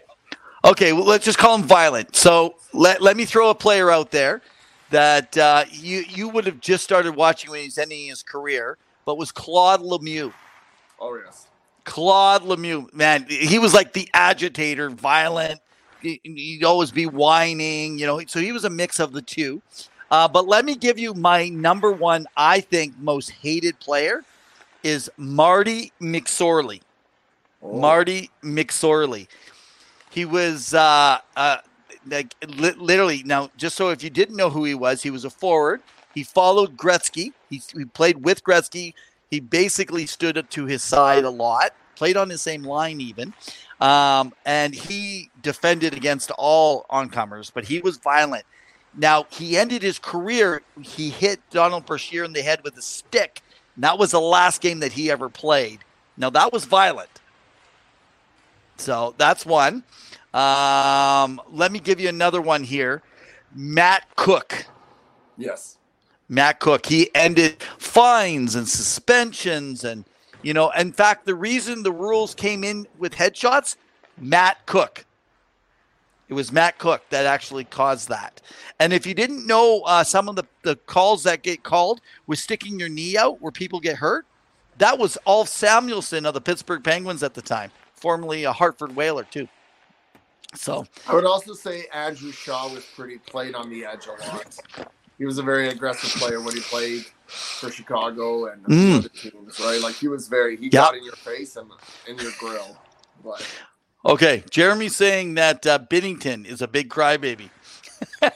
Speaker 1: Okay. Well, let's just call him violent. So let, let me throw a player out there that uh, you you would have just started watching when he's ending his career, but was Claude Lemieux.
Speaker 2: Oh yes.
Speaker 1: Claude Lemieux, man, he was like the agitator, violent. He- He'd always be whining, you know. So he was a mix of the two. Uh, but let me give you my number one, I think, most hated player is Marty McSorley.
Speaker 2: Oh.
Speaker 1: Marty McSorley. He was uh, uh, like li- literally now. Just so if you didn't know who he was, he was a forward. He followed Gretzky. He, he played with Gretzky. He basically stood up to his side a lot. Played on the same line even, um, and he defended against all oncomers. But he was violent. Now he ended his career. He hit Donald Brashear in the head with a stick. And that was the last game that he ever played. Now that was violent. So that's one. Um, let me give you another one here. Matt Cooke.
Speaker 2: Yes.
Speaker 1: Matt Cooke. He ended fines and suspensions and you know, in fact, the reason the rules came in with headshots, Matt Cooke. It was Matt Cooke that actually caused that. And if you didn't know, uh, some of the, the calls that get called with sticking your knee out where people get hurt, that was Ulf Samuelsson of the Pittsburgh Penguins at the time, formerly a Hartford Whaler, too. So
Speaker 2: I would also say Andrew Shaw was pretty played on the edge a lot. He was a very aggressive player when he played for Chicago and mm. other teams, right? Like he was very he yep. got in your face and in your grill. But
Speaker 1: okay, Jeremy's saying that uh, Binnington is a big crybaby. <laughs>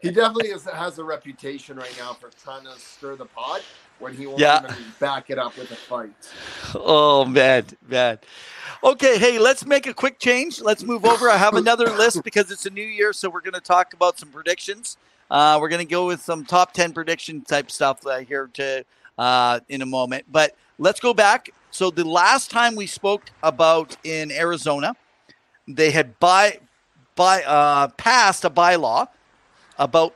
Speaker 2: he definitely is, has a reputation right now for trying to stir the pot when he won't yeah. even back it up with a fight.
Speaker 1: Oh man, man. Okay, hey, let's make a quick change. Let's move over. I have <laughs> another list because it's a new year, so we're going to talk about some predictions. Uh, we're going to go with some top 10 prediction type stuff uh, here to uh, in a moment. But let's go back. So the last time we spoke about in Arizona, they had by by uh, passed a bylaw about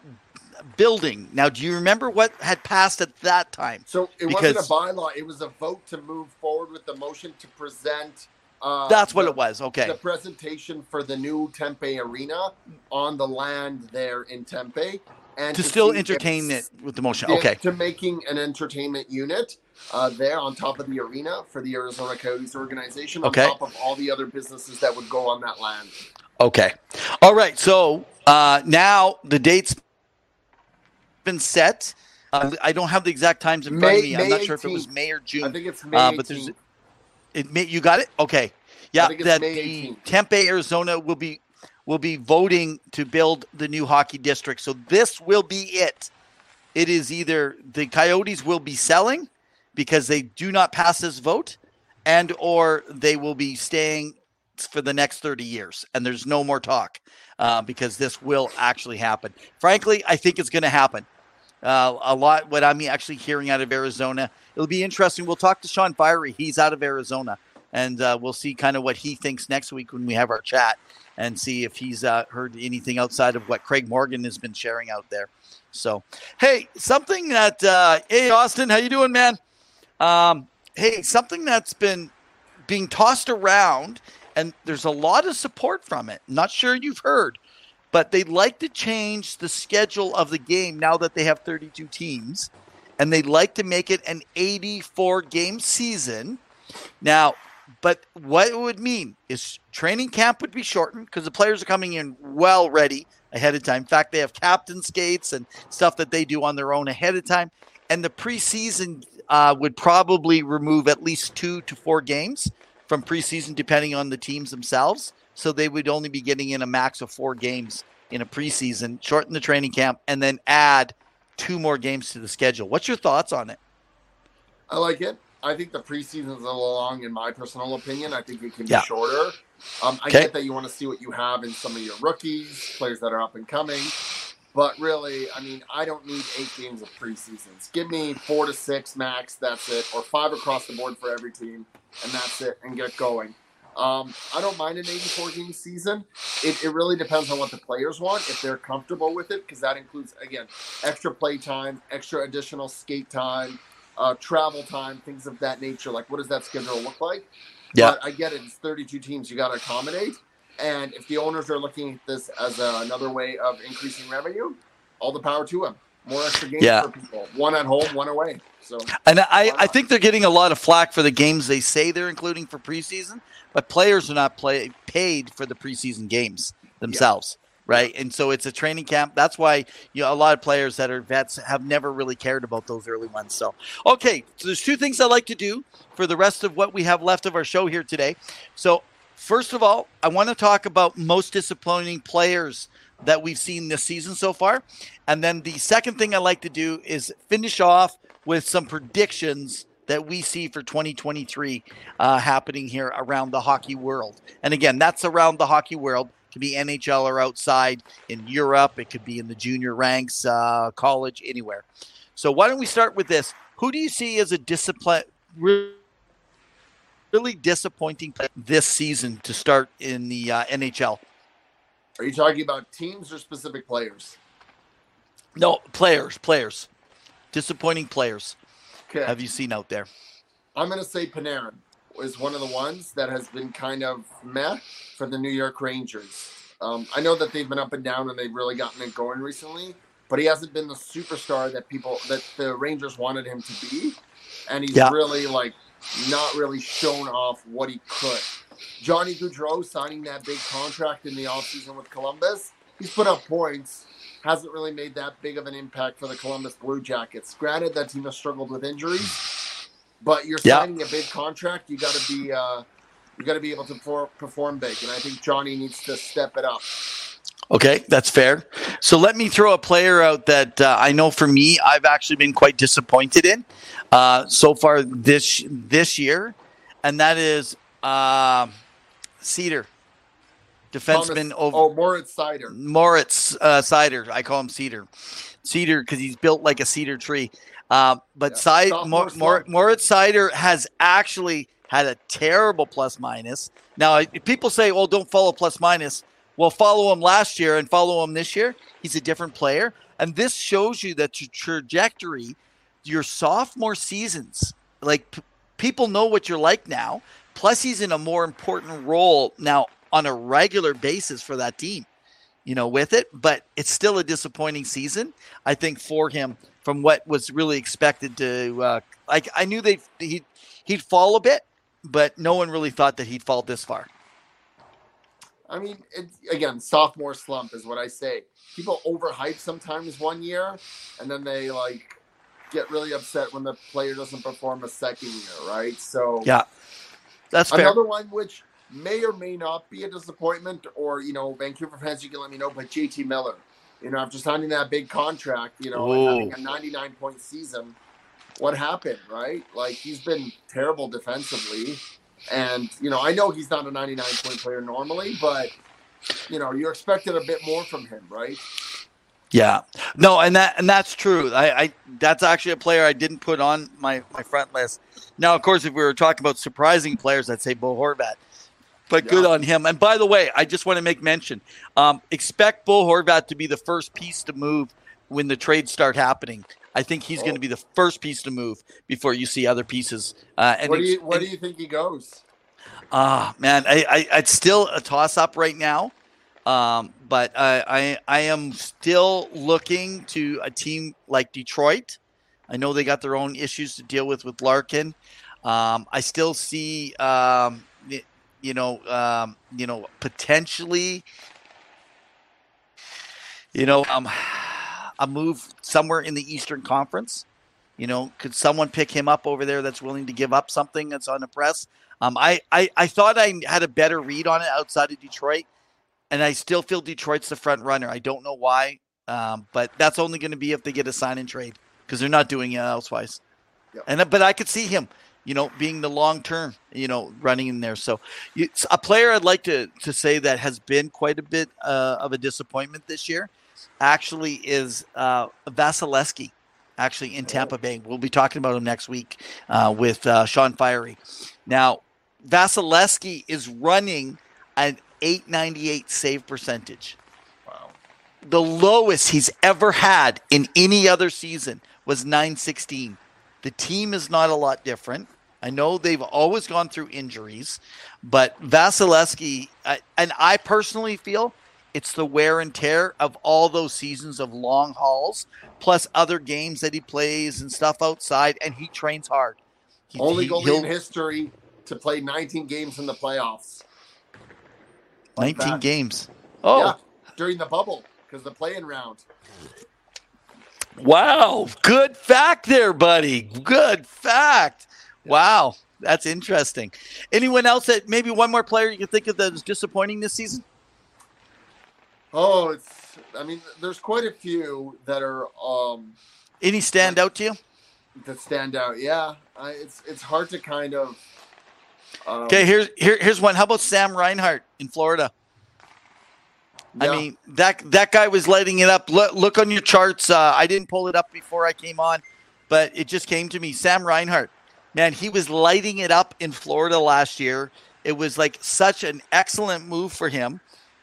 Speaker 1: building. Now, do you remember what had passed at that time?
Speaker 2: So it because, wasn't a bylaw; it was a vote to move forward with the motion to present
Speaker 1: uh, That's what the, it was. Okay.
Speaker 2: The presentation for the new Tempe Arena on the land there in Tempe,
Speaker 1: and to, to still entertain it with the motion. Okay.
Speaker 2: To making an entertainment unit uh, there on top of the arena for the Arizona Coyotes organization, on okay. top of all the other businesses that would go on that land.
Speaker 1: Okay. All right. So uh, now the date's been set. Uh, I don't have the exact times in front of me. I'm not 18th. sure if it was May or June.
Speaker 2: I think it's May. Uh, but there's
Speaker 1: it, you got it? Okay. Yeah, that the Tempe, Arizona will be will be voting to build the new hockey district. So this will be it. It is either the Coyotes will be selling because they do not pass this vote, and or they will be staying for the next 30 years and there's no more talk uh, because this will actually happen frankly i think it's going to happen uh, a lot what i'm actually hearing out of arizona it'll be interesting we'll talk to sean fiery he's out of arizona and uh, we'll see kind of what he thinks next week when we have our chat and see if he's uh, heard anything outside of what Craig Morgan has been sharing out there. So, hey, something that uh, hey Austin, how you doing, man? Um, hey, something that's been being tossed around, and there's a lot of support from it. Not sure you've heard, but they'd like to change the schedule of the game now that they have 32 teams, and they'd like to make it an 84 game season. Now, but what it would mean is training camp would be shortened because the players are coming in well ready ahead of time. In fact, they have captain skates and stuff that they do on their own ahead of time. And the preseason uh, would probably remove at least two to four games from preseason, depending on the teams themselves. So they would only be getting in a max of four games in a preseason, shorten the training camp, and then add two more games to the schedule. What's your thoughts on it?
Speaker 2: I like it. I think the preseason is a little long, in my personal opinion. I think it can be yeah. shorter. Um, I okay. get that you want to see what you have in some of your rookies, players that are up and coming. But really, I mean, I don't need eight games of preseasons. Give me four to six max, that's it, or five across the board for every team, and that's it, and get going. Um, I don't mind an 84 game season. It, it, really depends on what the players want, if they're comfortable with it, because that includes, again, extra play time, extra additional skate time, uh, travel time, things of that nature. Like, what does that schedule look like? Yeah, but I get it. It's 32 teams you got to accommodate, and if the owners are looking at this as a, another way of increasing revenue, all the power to them. More extra games yeah. for people. One at home, one away. So,
Speaker 1: and I, I think they're getting a lot of flack for the games they say they're including for preseason, but players are not play, paid for the preseason games themselves. Yeah right? And so it's a training camp. That's why you know a lot of players that are vets have never really cared about those early ones. So, okay, so there's two things I like to do for the rest of what we have left of our show here today. So, first of all, I want to talk about most disappointing players that we've seen this season so far. And then the second thing I like to do is finish off with some predictions that we see for 2023 uh, happening here around the hockey world. And again, that's around the hockey world It could be NHL or outside in Europe. It could be in the junior ranks, uh, college, anywhere. So why don't we start with this? Who do you see as a discipline? Really disappointing this season to start in the uh, NHL?
Speaker 2: Are you talking about teams or specific players?
Speaker 1: No, players, players. Disappointing players.
Speaker 2: Okay.
Speaker 1: Have you seen out there?
Speaker 2: I'm going to say Panarin is one of the ones that has been kind of meh for the New York Rangers. Um, I know that they've been up and down and they've really gotten it going recently, but he hasn't been the superstar that people that the Rangers wanted him to be, and he's
Speaker 1: Yeah.
Speaker 2: really like not really shown off what he could. Johnny Gaudreau signing that big contract in the offseason with Columbus, he's put up points, hasn't really made that big of an impact for the Columbus Blue Jackets. Granted, that team has struggled with injuries, but you're signing a big contract. You got to be uh, you got to be able to perform big, and I think Johnny needs to step it up.
Speaker 1: Okay, that's fair. So let me throw a player out that uh, I know for me, I've actually been quite disappointed in uh, so far this this year, and that is um Cedar, defenseman
Speaker 2: Thomas-
Speaker 1: over
Speaker 2: oh, Moritz Seider.
Speaker 1: Moritz uh, Seider. I call him Cedar. Cedar because he's built like a cedar tree. Uh, but
Speaker 2: Yeah,
Speaker 1: Cid-
Speaker 2: sophomore
Speaker 1: Mor- Mor- Moritz Seider has actually had a terrible plus minus. Now, I- people say, well, don't follow plus minus. Well, follow him last year and follow him this year. He's a different player. And this shows you that your trajectory, your sophomore seasons, like p- people know what you're like now. Plus, he's in a more important role now on a regular basis for that team you know, with it, but it's still a disappointing season. I think for him, from what was really expected to, uh, like I knew they he he'd fall a bit, but no one really thought that he'd fall this far.
Speaker 2: I mean, it, again, sophomore slump is what I say. People overhype sometimes one year, and then they like get really upset when the player doesn't perform a second year, right? So
Speaker 1: Yeah, that's fair.
Speaker 2: another one which may or may not be a disappointment, or you know, Vancouver fans, you can let me know. But JT Miller, you know, after signing that big contract, you know, and having a 99 point season, what happened, right? Like he's been terrible defensively, and you know, I know he's not a 99 point player normally, but you know, you're expecting a bit more from him, right?
Speaker 1: Yeah, no, and that and that's true. I, I that's actually a player I didn't put on my my front list. Now, of course, if we were talking about surprising players, I'd say Bo Horvat. But good on him. And by the way, I just want to make mention: um, expect Bo Horvat to be the first piece to move when the trades start happening. I think he's
Speaker 2: Oh.
Speaker 1: going to be the first piece to move before you see other pieces. Uh, and
Speaker 2: where do you where do you think he goes?
Speaker 1: Ah, man, I, I it's still a toss up right now, um, but I, I I am still looking to a team like Detroit. I know they got their own issues to deal with with Larkin. Um, I still see, um, you know, um, you know, potentially, you know, um, a move somewhere in the Eastern Conference. You know, could someone pick him up over there that's willing to give up something that's on the press? Um, I, I, I thought I had a better read on it outside of Detroit, and I still feel Detroit's the front runner. I don't know why, um, but that's only going to be if they get a sign and trade because they're not doing it elsewise.
Speaker 2: Yep.
Speaker 1: And but I could see him, you know, being the long term, you know, running in there. So you, a player I'd like to to say that has been quite a bit uh, of a disappointment this year, actually is uh, Vasilevskiy. Actually, in Tampa Bay, we'll be talking about him next week uh, with uh, Sean Fiery. Now, Vasilevskiy is running an 898 save percentage.
Speaker 2: Wow.
Speaker 1: The lowest he's ever had in any other season was 916. The team is not a lot different. I know they've always gone through injuries, but Vasilevskiy, and I personally feel it's the wear and tear of all those seasons of long hauls, plus other games that he plays and stuff outside, and he trains hard. He-
Speaker 2: Only
Speaker 1: he-
Speaker 2: goalie in history to play 19 games in the playoffs.
Speaker 1: 19
Speaker 2: fact.
Speaker 1: games. Oh,
Speaker 2: Yeah, during the bubble because the playing round.
Speaker 1: wow. Good fact there, buddy. Good fact. Wow. That's interesting. Anyone else that maybe one more player you can think of that is disappointing this season?
Speaker 2: Oh, it's. I mean, there's quite a few that are um
Speaker 1: Any stand out to you?
Speaker 2: that stand out. Yeah, I, it's it's hard to kind of. Um,
Speaker 1: Okay, here's here, here's one. How about Sam Reinhart in Florida? I mean, that that guy was lighting it up. Look, look on your charts. Uh, I didn't pull it up before I came on, but it just came to me. Sam Reinhart, man, he was lighting it up in Florida last year. It was like such an excellent move for him.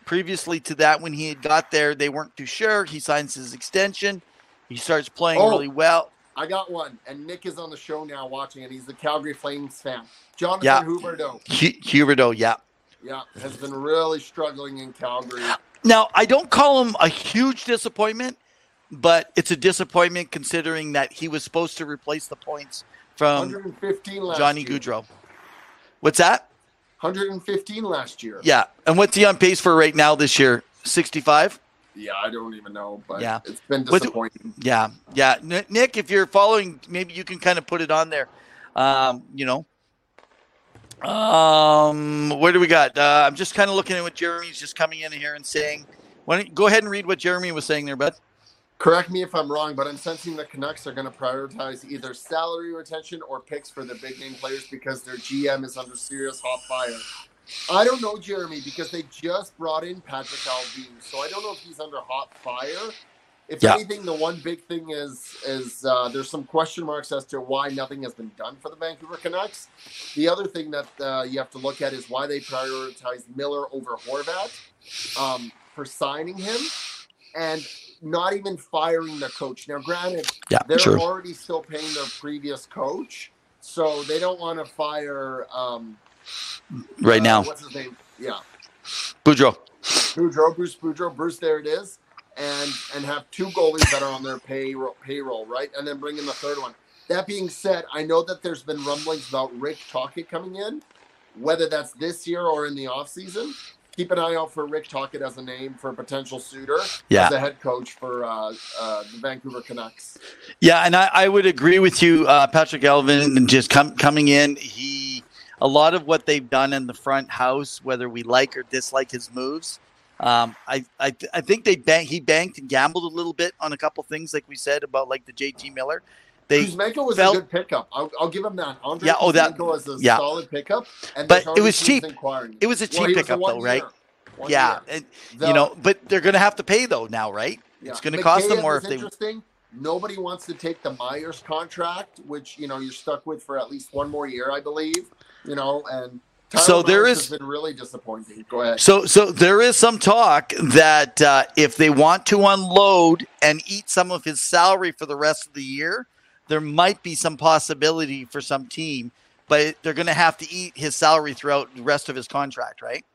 Speaker 1: Previously to that, when he had got there, they weren't too sure. He signs his extension. He starts playing
Speaker 2: Oh.
Speaker 1: really well.
Speaker 2: I got one, and Nick is on the show now watching it. He's the Calgary Flames fan. Jonathan
Speaker 1: Yeah.
Speaker 2: Huberdeau,
Speaker 1: Hu- Huberdeau, yeah.
Speaker 2: yeah, has been really struggling in Calgary.
Speaker 1: Now, I don't call him a huge disappointment, but it's a disappointment considering that he was supposed to replace the points from
Speaker 2: 115 last
Speaker 1: Johnny
Speaker 2: year.
Speaker 1: Gaudreau. What's that?
Speaker 2: 115 last year.
Speaker 1: Yeah. And what's he on pace for right now this year? 65?
Speaker 2: Yeah, I don't even know, but
Speaker 1: Yeah.
Speaker 2: it's been disappointing.
Speaker 1: Yeah. Yeah. Nick, if you're following, maybe you can kind of put it on there. Um, you know, um, where do we got? Uh, I'm just kind of looking at what Jeremy's just coming in here and saying. Why don't you go ahead and read what Jeremy was saying there, bud?
Speaker 2: Correct me if I'm wrong, but I'm sensing the Canucks are going to prioritize either salary retention or picks for the big name players because their GM is under serious hot fire. I don't know, Jeremy, because they just brought in Patrik Allvin, so I don't know if he's under hot fire. If
Speaker 1: Yeah.
Speaker 2: anything, the one big thing is is uh, there's some question marks as to why nothing has been done for the Vancouver Canucks. The other thing that uh, you have to look at is why they prioritize Miller over Horvat um, for signing him, and not even firing the coach. Now, granted,
Speaker 1: Yeah,
Speaker 2: they're already still paying their previous coach, so they don't want to fire um,
Speaker 1: Right
Speaker 2: uh,
Speaker 1: now,
Speaker 2: What's his name? Yeah,
Speaker 1: Boudreau.
Speaker 2: Boudreau, Bruce Boudreau, Bruce. There it is, and and have two goalies that are on their payroll, payroll, right, and then bring in the third one. That being said, I know that there's been rumblings about Rick Tocchet coming in, whether that's this year or in the off season. Keep an eye out for Rick Tocchet as a name for a potential suitor
Speaker 1: Yeah.
Speaker 2: as a head coach for uh, uh, the Vancouver Canucks.
Speaker 1: Yeah, and I, I would agree with you, uh, Patrik Allvin, and just com- coming in. He a lot of what they've done in the front house, whether we like or dislike his moves. Um, I, I I think they bang, he banked and gambled a little bit on a couple things, like we said about like the JT Miller. They
Speaker 2: Kuzmenko was
Speaker 1: felt-
Speaker 2: a good pickup. I'll, I'll give him that. Andre
Speaker 1: Yeah, oh, that-
Speaker 2: was a
Speaker 1: yeah.
Speaker 2: solid pickup. And
Speaker 1: But it was cheap.
Speaker 2: inquiring.
Speaker 1: It was a cheap
Speaker 2: a
Speaker 1: pickup, though, right?
Speaker 2: One
Speaker 1: yeah, and,
Speaker 2: The-
Speaker 1: you know, but they're going to have to pay though now, right?
Speaker 2: yeah.
Speaker 1: It's going to cost them more
Speaker 2: is
Speaker 1: if they.
Speaker 2: interesting. Nobody wants to take the Myers contract, which you know you're stuck with for at least one more year, I believe. You know, and Tyler
Speaker 1: So there
Speaker 2: Myers
Speaker 1: is-
Speaker 2: has been really disappointing. Go ahead.
Speaker 1: So, so there is some talk that uh, if they want to unload and eat some of his salary for the rest of the year, there might be some possibility for some team, but they're going to have to eat his salary throughout the rest of his contract, right?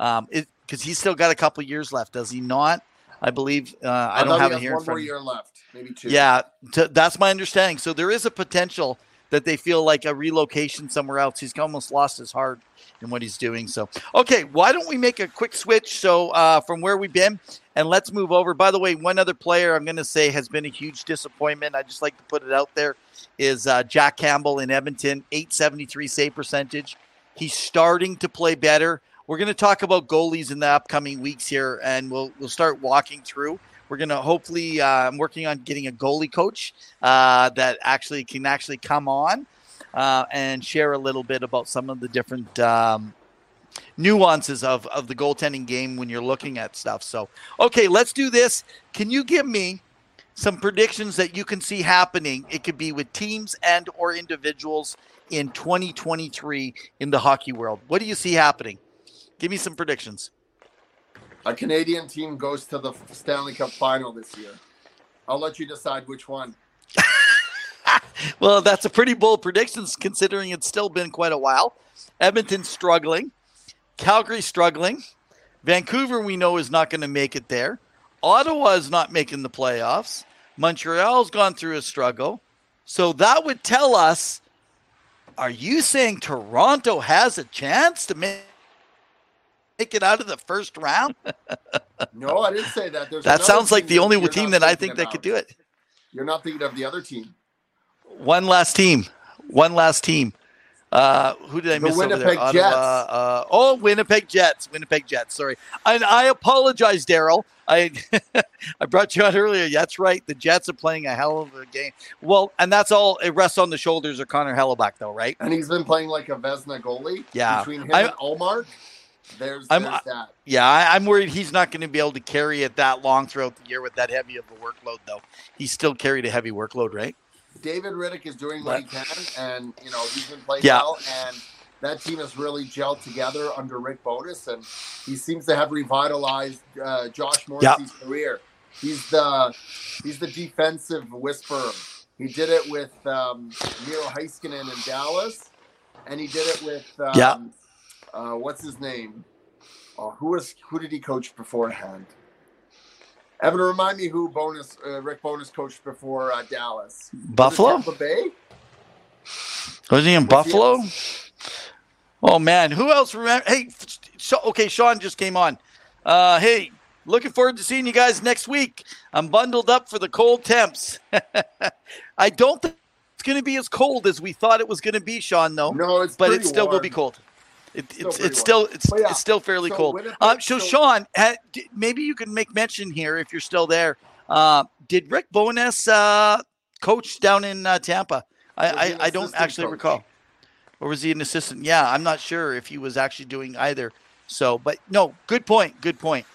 Speaker 1: Um, because he's still got a couple years left, does he not? I believe uh, I,
Speaker 2: thought
Speaker 1: don't have it here
Speaker 2: One more year left, maybe two.
Speaker 1: Yeah, t- that's my understanding. So there is a potential that they feel like a relocation somewhere else. He's almost lost his heart in what he's doing. So, okay, why don't we make a quick switch? So, uh, from where we've been, and let's move over. By the way, one other player I'm going to say has been a huge disappointment. I just like to put it out there is uh, Jack Campbell in Edmonton, 873 save percentage. He's starting to play better. We're going to talk about goalies in the upcoming weeks here, and we'll we'll start walking through. We're going to hopefully. Uh, I'm working on getting a goalie coach uh, that actually can actually come on uh, and share a little bit about some of the different um, nuances of of the goaltending game when you're looking at stuff. So, okay, let's do this. Can you give me some predictions that you can see happening? It could be with teams and or individuals in 2023 in the hockey world. What do you see happening? Give me some predictions.
Speaker 2: A Canadian team goes to the Stanley Cup final this year. I'll let you decide which one. <laughs>
Speaker 1: Well, that's a pretty bold prediction considering it's still been quite a while. Edmonton's struggling. Calgary struggling. Vancouver, we know, is not going to make it there. Ottawa is not making the playoffs. Montreal's gone through a struggle. So that would tell us are you saying Toronto has a chance to make, make it out of the first round? <laughs>
Speaker 2: No, I didn't say that. There's
Speaker 1: That sounds like the only team that I
Speaker 2: thinking
Speaker 1: think that could do it.
Speaker 2: You're not thinking of the other team.
Speaker 1: One last team. One last team. Uh, who did I
Speaker 2: The
Speaker 1: miss over there?
Speaker 2: Winnipeg
Speaker 1: Ottawa, Uh, oh, Winnipeg Jets. Winnipeg Jets. Sorry, and I apologize, Daryl. I <laughs> I brought you out earlier. That's right. The Jets are playing a hell of a game. Well, and that's all. It rests on the shoulders of Connor Hellebuyck, though, right?
Speaker 2: And he's been playing like a Vezina goalie.
Speaker 1: Yeah.
Speaker 2: Between him
Speaker 1: I-
Speaker 2: and Olmark, there's,
Speaker 1: I'm-
Speaker 2: there's that.
Speaker 1: Yeah, I, I'm worried he's not going to be able to carry it that long throughout the year with that heavy of a workload, though. He's still carried a heavy workload, right?
Speaker 2: David Rittich is doing what he can, and you know he's been playing
Speaker 1: Yeah.
Speaker 2: well, and that team has really gelled together under Rick Bowness, and he seems to have revitalized uh, Josh Morrissey's career. He's the he's the defensive whisperer. He did it with um, Miro Heiskanen in Dallas, and he did it with um,
Speaker 1: Yeah.
Speaker 2: Uh, what's his name? Oh, who was who did he coach beforehand? Evan, remind me who Bowness uh, Rick Bowness coached before uh, Dallas. Was
Speaker 1: Buffalo?
Speaker 2: Tampa Bay.
Speaker 1: Was he in
Speaker 2: Was he-
Speaker 1: Buffalo? Oh man, who else remember? Hey, so okay, Sean just came on. Uh, hey, looking forward to seeing you guys next week. I'm bundled up for the cold temps. <laughs> I don't think it's going to be as cold as we thought it was going to be, Sean. Though,
Speaker 2: No, it's
Speaker 1: but it still will be cold. It, it's
Speaker 2: pretty
Speaker 1: it's still it's,
Speaker 2: yeah,
Speaker 1: it's still fairly
Speaker 2: so
Speaker 1: cold.
Speaker 2: Winnipeg-
Speaker 1: Uh, so,
Speaker 2: so-
Speaker 1: Sean, maybe you can make mention here if you're still there. Uh, did Rick Bowness uh, coach down in uh, Tampa? I, I, I don't actually
Speaker 2: coach?
Speaker 1: recall. Or was he an assistant? Yeah, I'm not sure if he was actually doing either. So, but no, good point. Good point.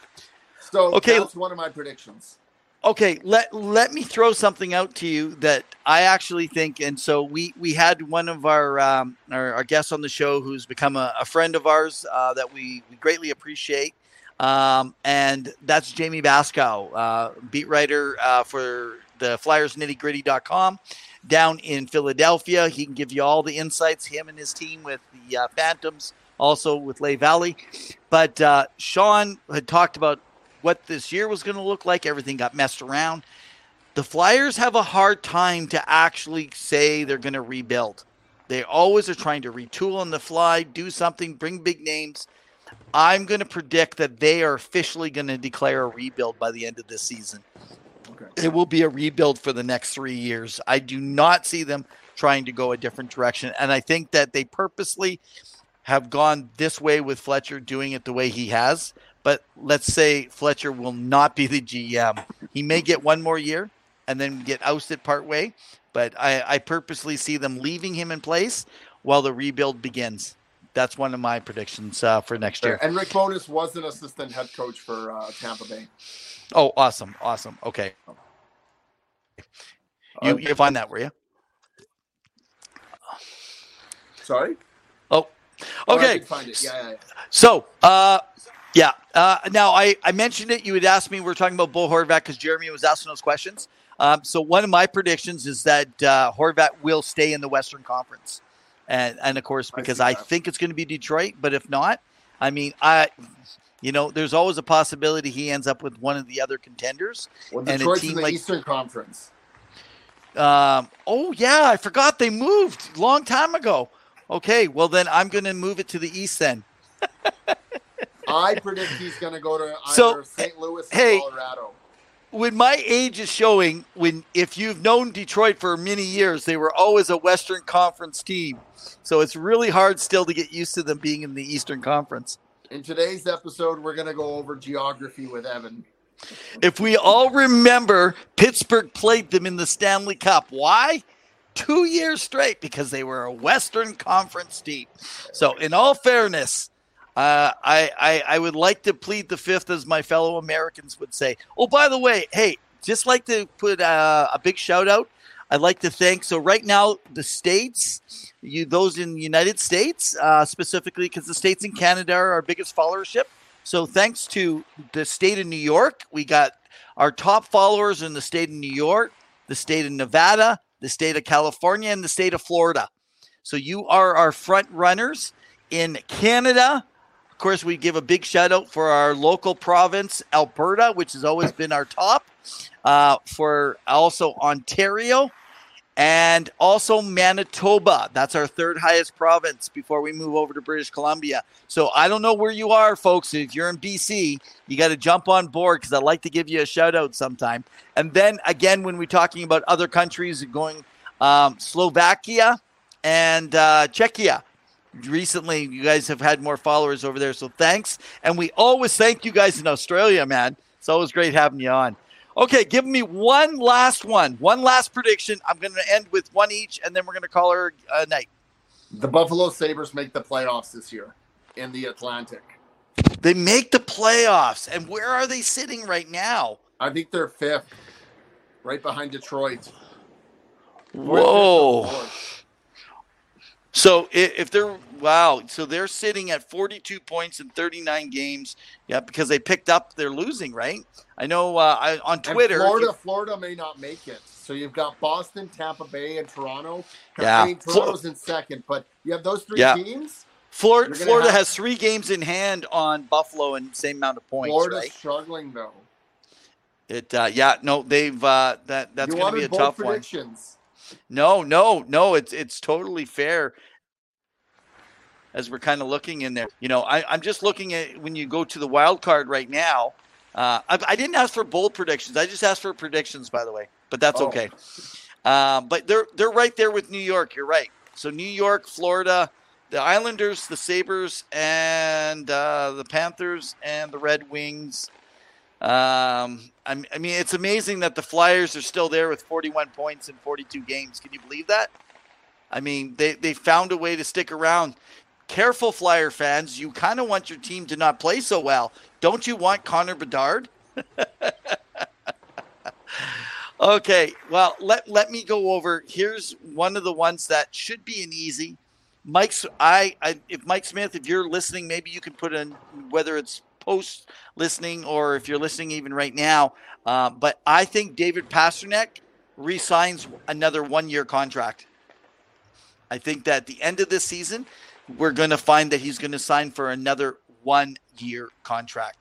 Speaker 2: So
Speaker 1: Okay.
Speaker 2: that's one of my predictions.
Speaker 1: Okay, let let me throw something out to you that I actually think, and so we we had one of our um, our, our guests on the show who's become a, a friend of ours uh, that we, we greatly appreciate, um, and that's Jamie Bascow, uh, beat writer uh, for the Flyers Nitty Gritty.com down in Philadelphia. He can give you all the insights. Him and his team with the uh, Phantoms, also with Lay Valley, but uh, Sean had talked about what this year was going to look like. Everything got messed around. The Flyers have a hard time to actually say they're going to rebuild. They always are trying to retool on the fly, do something, bring big names. I'm going to predict that they are officially going to declare a rebuild by the end of this season.
Speaker 2: Okay.
Speaker 1: It will be a rebuild for the next three years. I do not see them trying to go a different direction. And I think that they purposely have gone this way with Fletcher doing it the way he has. But let's say Fletcher will not be the GM. He may get one more year and then get ousted part way. But I, I purposely see them leaving him in place while the rebuild begins. That's one of my predictions uh, for next year.
Speaker 2: And Rick Bowness was an assistant head coach for uh, Tampa Bay.
Speaker 1: Oh, awesome. Awesome. Okay. You,
Speaker 2: Uh,
Speaker 1: you find that, were you?
Speaker 2: sorry.
Speaker 1: Oh,
Speaker 2: Oh,
Speaker 1: okay.
Speaker 2: did find it. Yeah, yeah, yeah.
Speaker 1: So, uh, yeah. Uh, now, I, I mentioned it. You had asked me. We are talking about Bo Horvat because Jeremy was asking those questions. Um, so, one of my predictions is that uh, Horvat will stay in the Western Conference, and and of course because
Speaker 2: see
Speaker 1: I, think it's going to be Detroit. But if not, I mean, I, you know, there's always a possibility he ends up with one of the other contenders.
Speaker 2: Well,
Speaker 1: And a
Speaker 2: Detroit's
Speaker 1: team
Speaker 2: in the
Speaker 1: like-
Speaker 2: Eastern Conference.
Speaker 1: Um, oh yeah, I forgot they moved long time ago. Okay, well then I'm going to move it to the east then. <laughs>
Speaker 2: I predict he's going to go to <laughs> either
Speaker 1: So,
Speaker 2: St. Louis or
Speaker 1: hey,
Speaker 2: Colorado.
Speaker 1: when my age is showing, when if you've known Detroit for many years, they were always a Western Conference team. So it's really hard still to get used to them being in the Eastern Conference.
Speaker 2: In today's episode, we're going to go over geography with Evan.
Speaker 1: If we all remember, Pittsburgh played them in the Stanley Cup. Why? Two years straight because they were a Western Conference team. So, in all fairness, uh, I, I I would like to plead the fifth, as my fellow Americans would say. Oh, by the way, hey, just like to put uh, a big shout out. I'd like to thank. So right now, the states, you those in the United States, uh, specifically because the states in Canada are our biggest followership. So thanks to the state of New York, we got our top followers in the state of New York, the state of Nevada, the state of California, and the state of Florida. So you are our front runners in Canada. Course, we give a big shout out for our local province, Alberta, which has always been our top. Uh, for also Ontario and also Manitoba. That's our third highest province before we move over to British Columbia. So I don't know where you are, folks. If you're in BC, you got to jump on board because I'd like to give you a shout out sometime. And then again, when we're talking about other countries, going um, Slovakia and uh, Czechia. Recently, you guys have had more followers over there, so thanks. And we always thank you guys in Australia, man. It's always great having you on. Okay, give me one last one, one last prediction. I'm going to end with one each, and then we're going to call her uh, a night.
Speaker 2: The Buffalo Sabres make the playoffs this year in the Atlantic.
Speaker 1: They make the playoffs, and where are they sitting right now?
Speaker 2: I think they're fifth, right behind Detroit.
Speaker 1: Whoa. So if they're wow, so they're sitting at 42 points in 39 games. Yeah, because they picked up, they're losing, right? I know uh, I, on Twitter.
Speaker 2: And Florida, Florida may not make it. So you've got Boston, Tampa Bay, and Toronto.
Speaker 1: Yeah,
Speaker 2: I mean, Toronto's in second, but you have those three yeah. teams.
Speaker 1: Florida, Florida have... has three games in hand on Buffalo and same amount of points.
Speaker 2: Florida's
Speaker 1: right?
Speaker 2: struggling though.
Speaker 1: It uh, yeah no they've uh, that that's going to be a tough
Speaker 2: one.
Speaker 1: No no no it's it's totally fair. As we're kind of looking in there, you know, I, I'm just looking at when you go to the wild card right now. Uh, I, I, didn't ask for bold predictions. I just asked for predictions, by the way, but that's oh. okay. Um, but they're they're right there with New York. You're right. So New York, Florida, the Islanders, the Sabres, and uh, the Panthers and the Red Wings. Um, I mean, it's amazing that the Flyers are still there with 41 points in 42 games. Can you believe that? I mean, they, they found a way to stick around. Careful, Flyer fans. You kind of want your team to not play so well. Don't you want Connor Bedard? <laughs> okay, well, let, let me go over. Here's one of the ones that should be an easy. Mike's, I, I, if Mike Smith, if you're listening, maybe you can put in whether it's post listening or if you're listening even right now. Uh, but I think David Pastrnak resigns another one year contract. I think that at the end of this season, we're going to find that he's going to sign for another one year contract.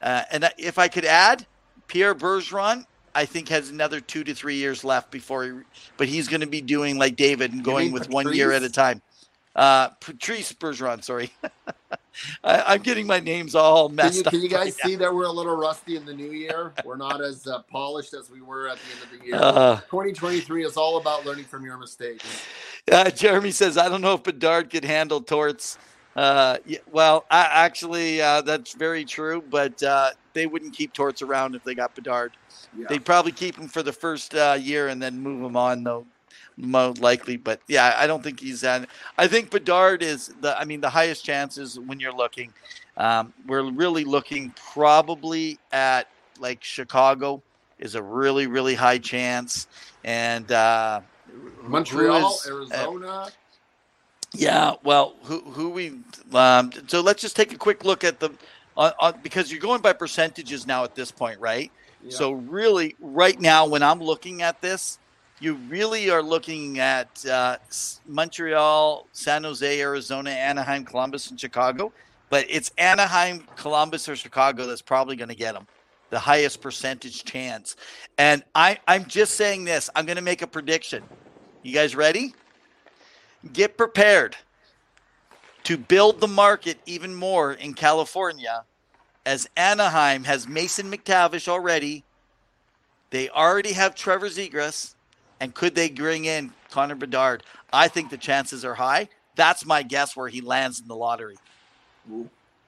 Speaker 1: Uh, and if I could add, Pierre Bergeron, I think has another two to three years left before he, but he's going to be doing like David and going with Patrice? one year at a time. Uh, Patrice Bergeron, sorry. <laughs> I, am getting my names all messed
Speaker 2: can you, can you guys right see now. that we're a little rusty in the new year? We're not as uh, polished as we were at the end of the year. Uh, 2023 is all about learning from your mistakes.
Speaker 1: Uh, Jeremy says, I don't know if Bedard could handle Torts. Uh, yeah, well, I, actually, uh, that's very true, but uh, they wouldn't keep Torts around if they got Bedard. Yeah. They'd probably keep him for the first uh, year and then move him on, though most likely. But yeah, I don't think he's at. I think Bedard is the. I mean, the highest chances when you're looking. Um, we're really looking probably at like Chicago is a really really high chance, and uh,
Speaker 2: Montreal, is, uh, Arizona. Uh,
Speaker 1: yeah, well, who who we? Um, so let's just take a quick look at the, uh, uh, because you're going by percentages now at this point, right? Yeah. So really, right now, when I'm looking at this, you really are looking at uh, Montreal, San Jose, Arizona, Anaheim, Columbus, and Chicago. But it's Anaheim, Columbus, or Chicago that's probably going to get them the highest percentage chance. And I, I'm just saying this. I'm going to make a prediction. You guys ready? Get prepared to build the market even more in California as Anaheim has Mason McTavish already. They already have Trevor Zegras. And could they bring in Connor Bedard? I think the chances are high. That's my guess where he lands in the lottery.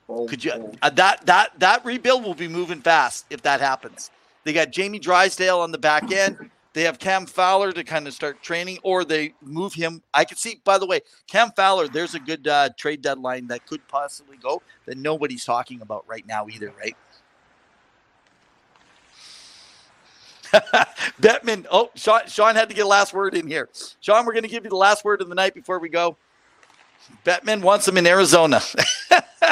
Speaker 1: Oh, could you uh, that that that rebuild will be moving fast if that happens. They got Jamie Drysdale on the back end. They have Cam Fowler to kind of start training, or they move him. I could see, by the way, Cam Fowler. There's a good uh, trade deadline that could possibly go that nobody's talking about right now either, right? <laughs> Bettman. Oh, Sean, Sean had to get last word in here. Sean, we're going to give you the last word of the night before we go. Bettman wants him in Arizona.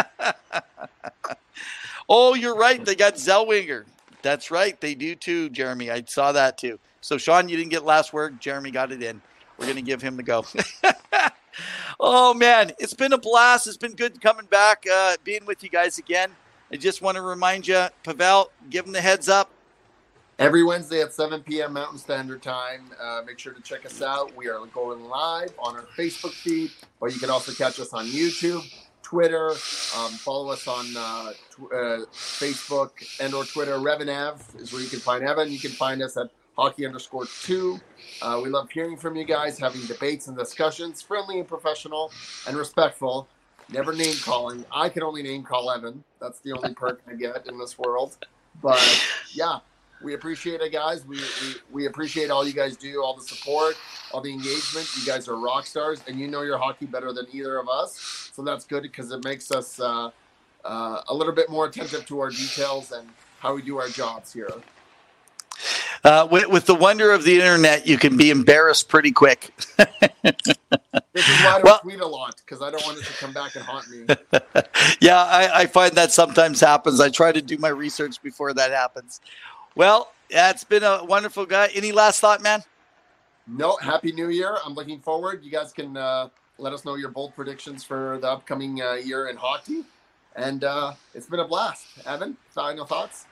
Speaker 1: <laughs> oh, you're right. They got Zellweger. That's right. They do too, Jeremy. I saw that too. So, Sean, you didn't get last word. Jeremy got it in. We're going to give him the go. <laughs> oh, man. It's been a blast. It's been good coming back, uh, being with you guys again. I just want to remind you, Pavel, give him the heads up
Speaker 2: every Wednesday at 7 p.m. Mountain Standard Time. Uh, make sure to check us out. We are going live on our Facebook feed, or you can also catch us on YouTube, Twitter. Um, follow us on uh, tw- uh, Facebook and or Twitter. Revenav is where you can find Evan. You can find us at hockey underscore two. Uh, we love hearing from you guys, having debates and discussions, friendly and professional and respectful. Never name calling. I can only name call Evan. That's the only perk I get in this world. But yeah, we appreciate it, guys. We, we we appreciate all you guys do, all the support, all the engagement. You guys are rock stars, and you know your hockey better than either of us. So that's good because it makes us uh, uh, a little bit more attentive to our details and how we do our jobs here.
Speaker 1: Uh, with, with, the wonder of the internet, you can be embarrassed pretty quick. <laughs>
Speaker 2: this is why I don't well, tweet a lot because I don't want it to come back and haunt me. <laughs>
Speaker 1: yeah, I, I, find that sometimes happens. I try to do my research before that happens. Well, yeah, it's been a wonderful guy. Any last thought, man?
Speaker 2: No. Happy New Year! I'm looking forward. You guys can uh, let us know your bold predictions for the upcoming uh, year in hockey. And uh, it's been a blast. Evan, final thoughts?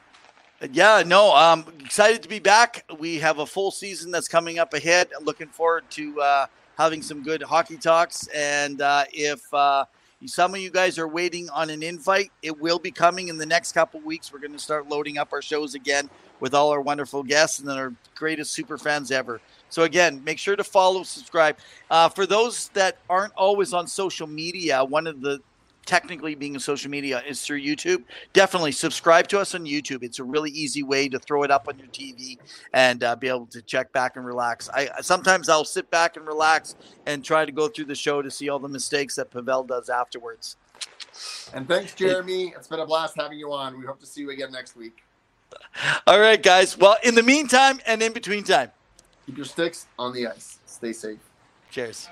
Speaker 1: Yeah, no, I'm excited to be back. We have a full season that's coming up ahead. Looking forward to uh, having some good hockey talks. And uh, if uh, some of you guys are waiting on an invite, it will be coming in the next couple weeks. We're going to start loading up our shows again with all our wonderful guests and then our greatest super fans ever. So again, make sure to follow, subscribe. Uh, for those that aren't always on social media, one of the technically being a social media is through YouTube, definitely subscribe to us on YouTube. It's a really easy way to throw it up on your TV and uh, be able to check back and relax. I sometimes I'll sit back and relax and try to go through the show to see all the mistakes that Pavel does afterwards.
Speaker 2: And thanks, Jeremy. It's been a blast having you on. We hope to see you again next week.
Speaker 1: All right, guys. Well, in the meantime and in between time,
Speaker 2: keep your sticks on the ice. Stay safe.
Speaker 1: Cheers.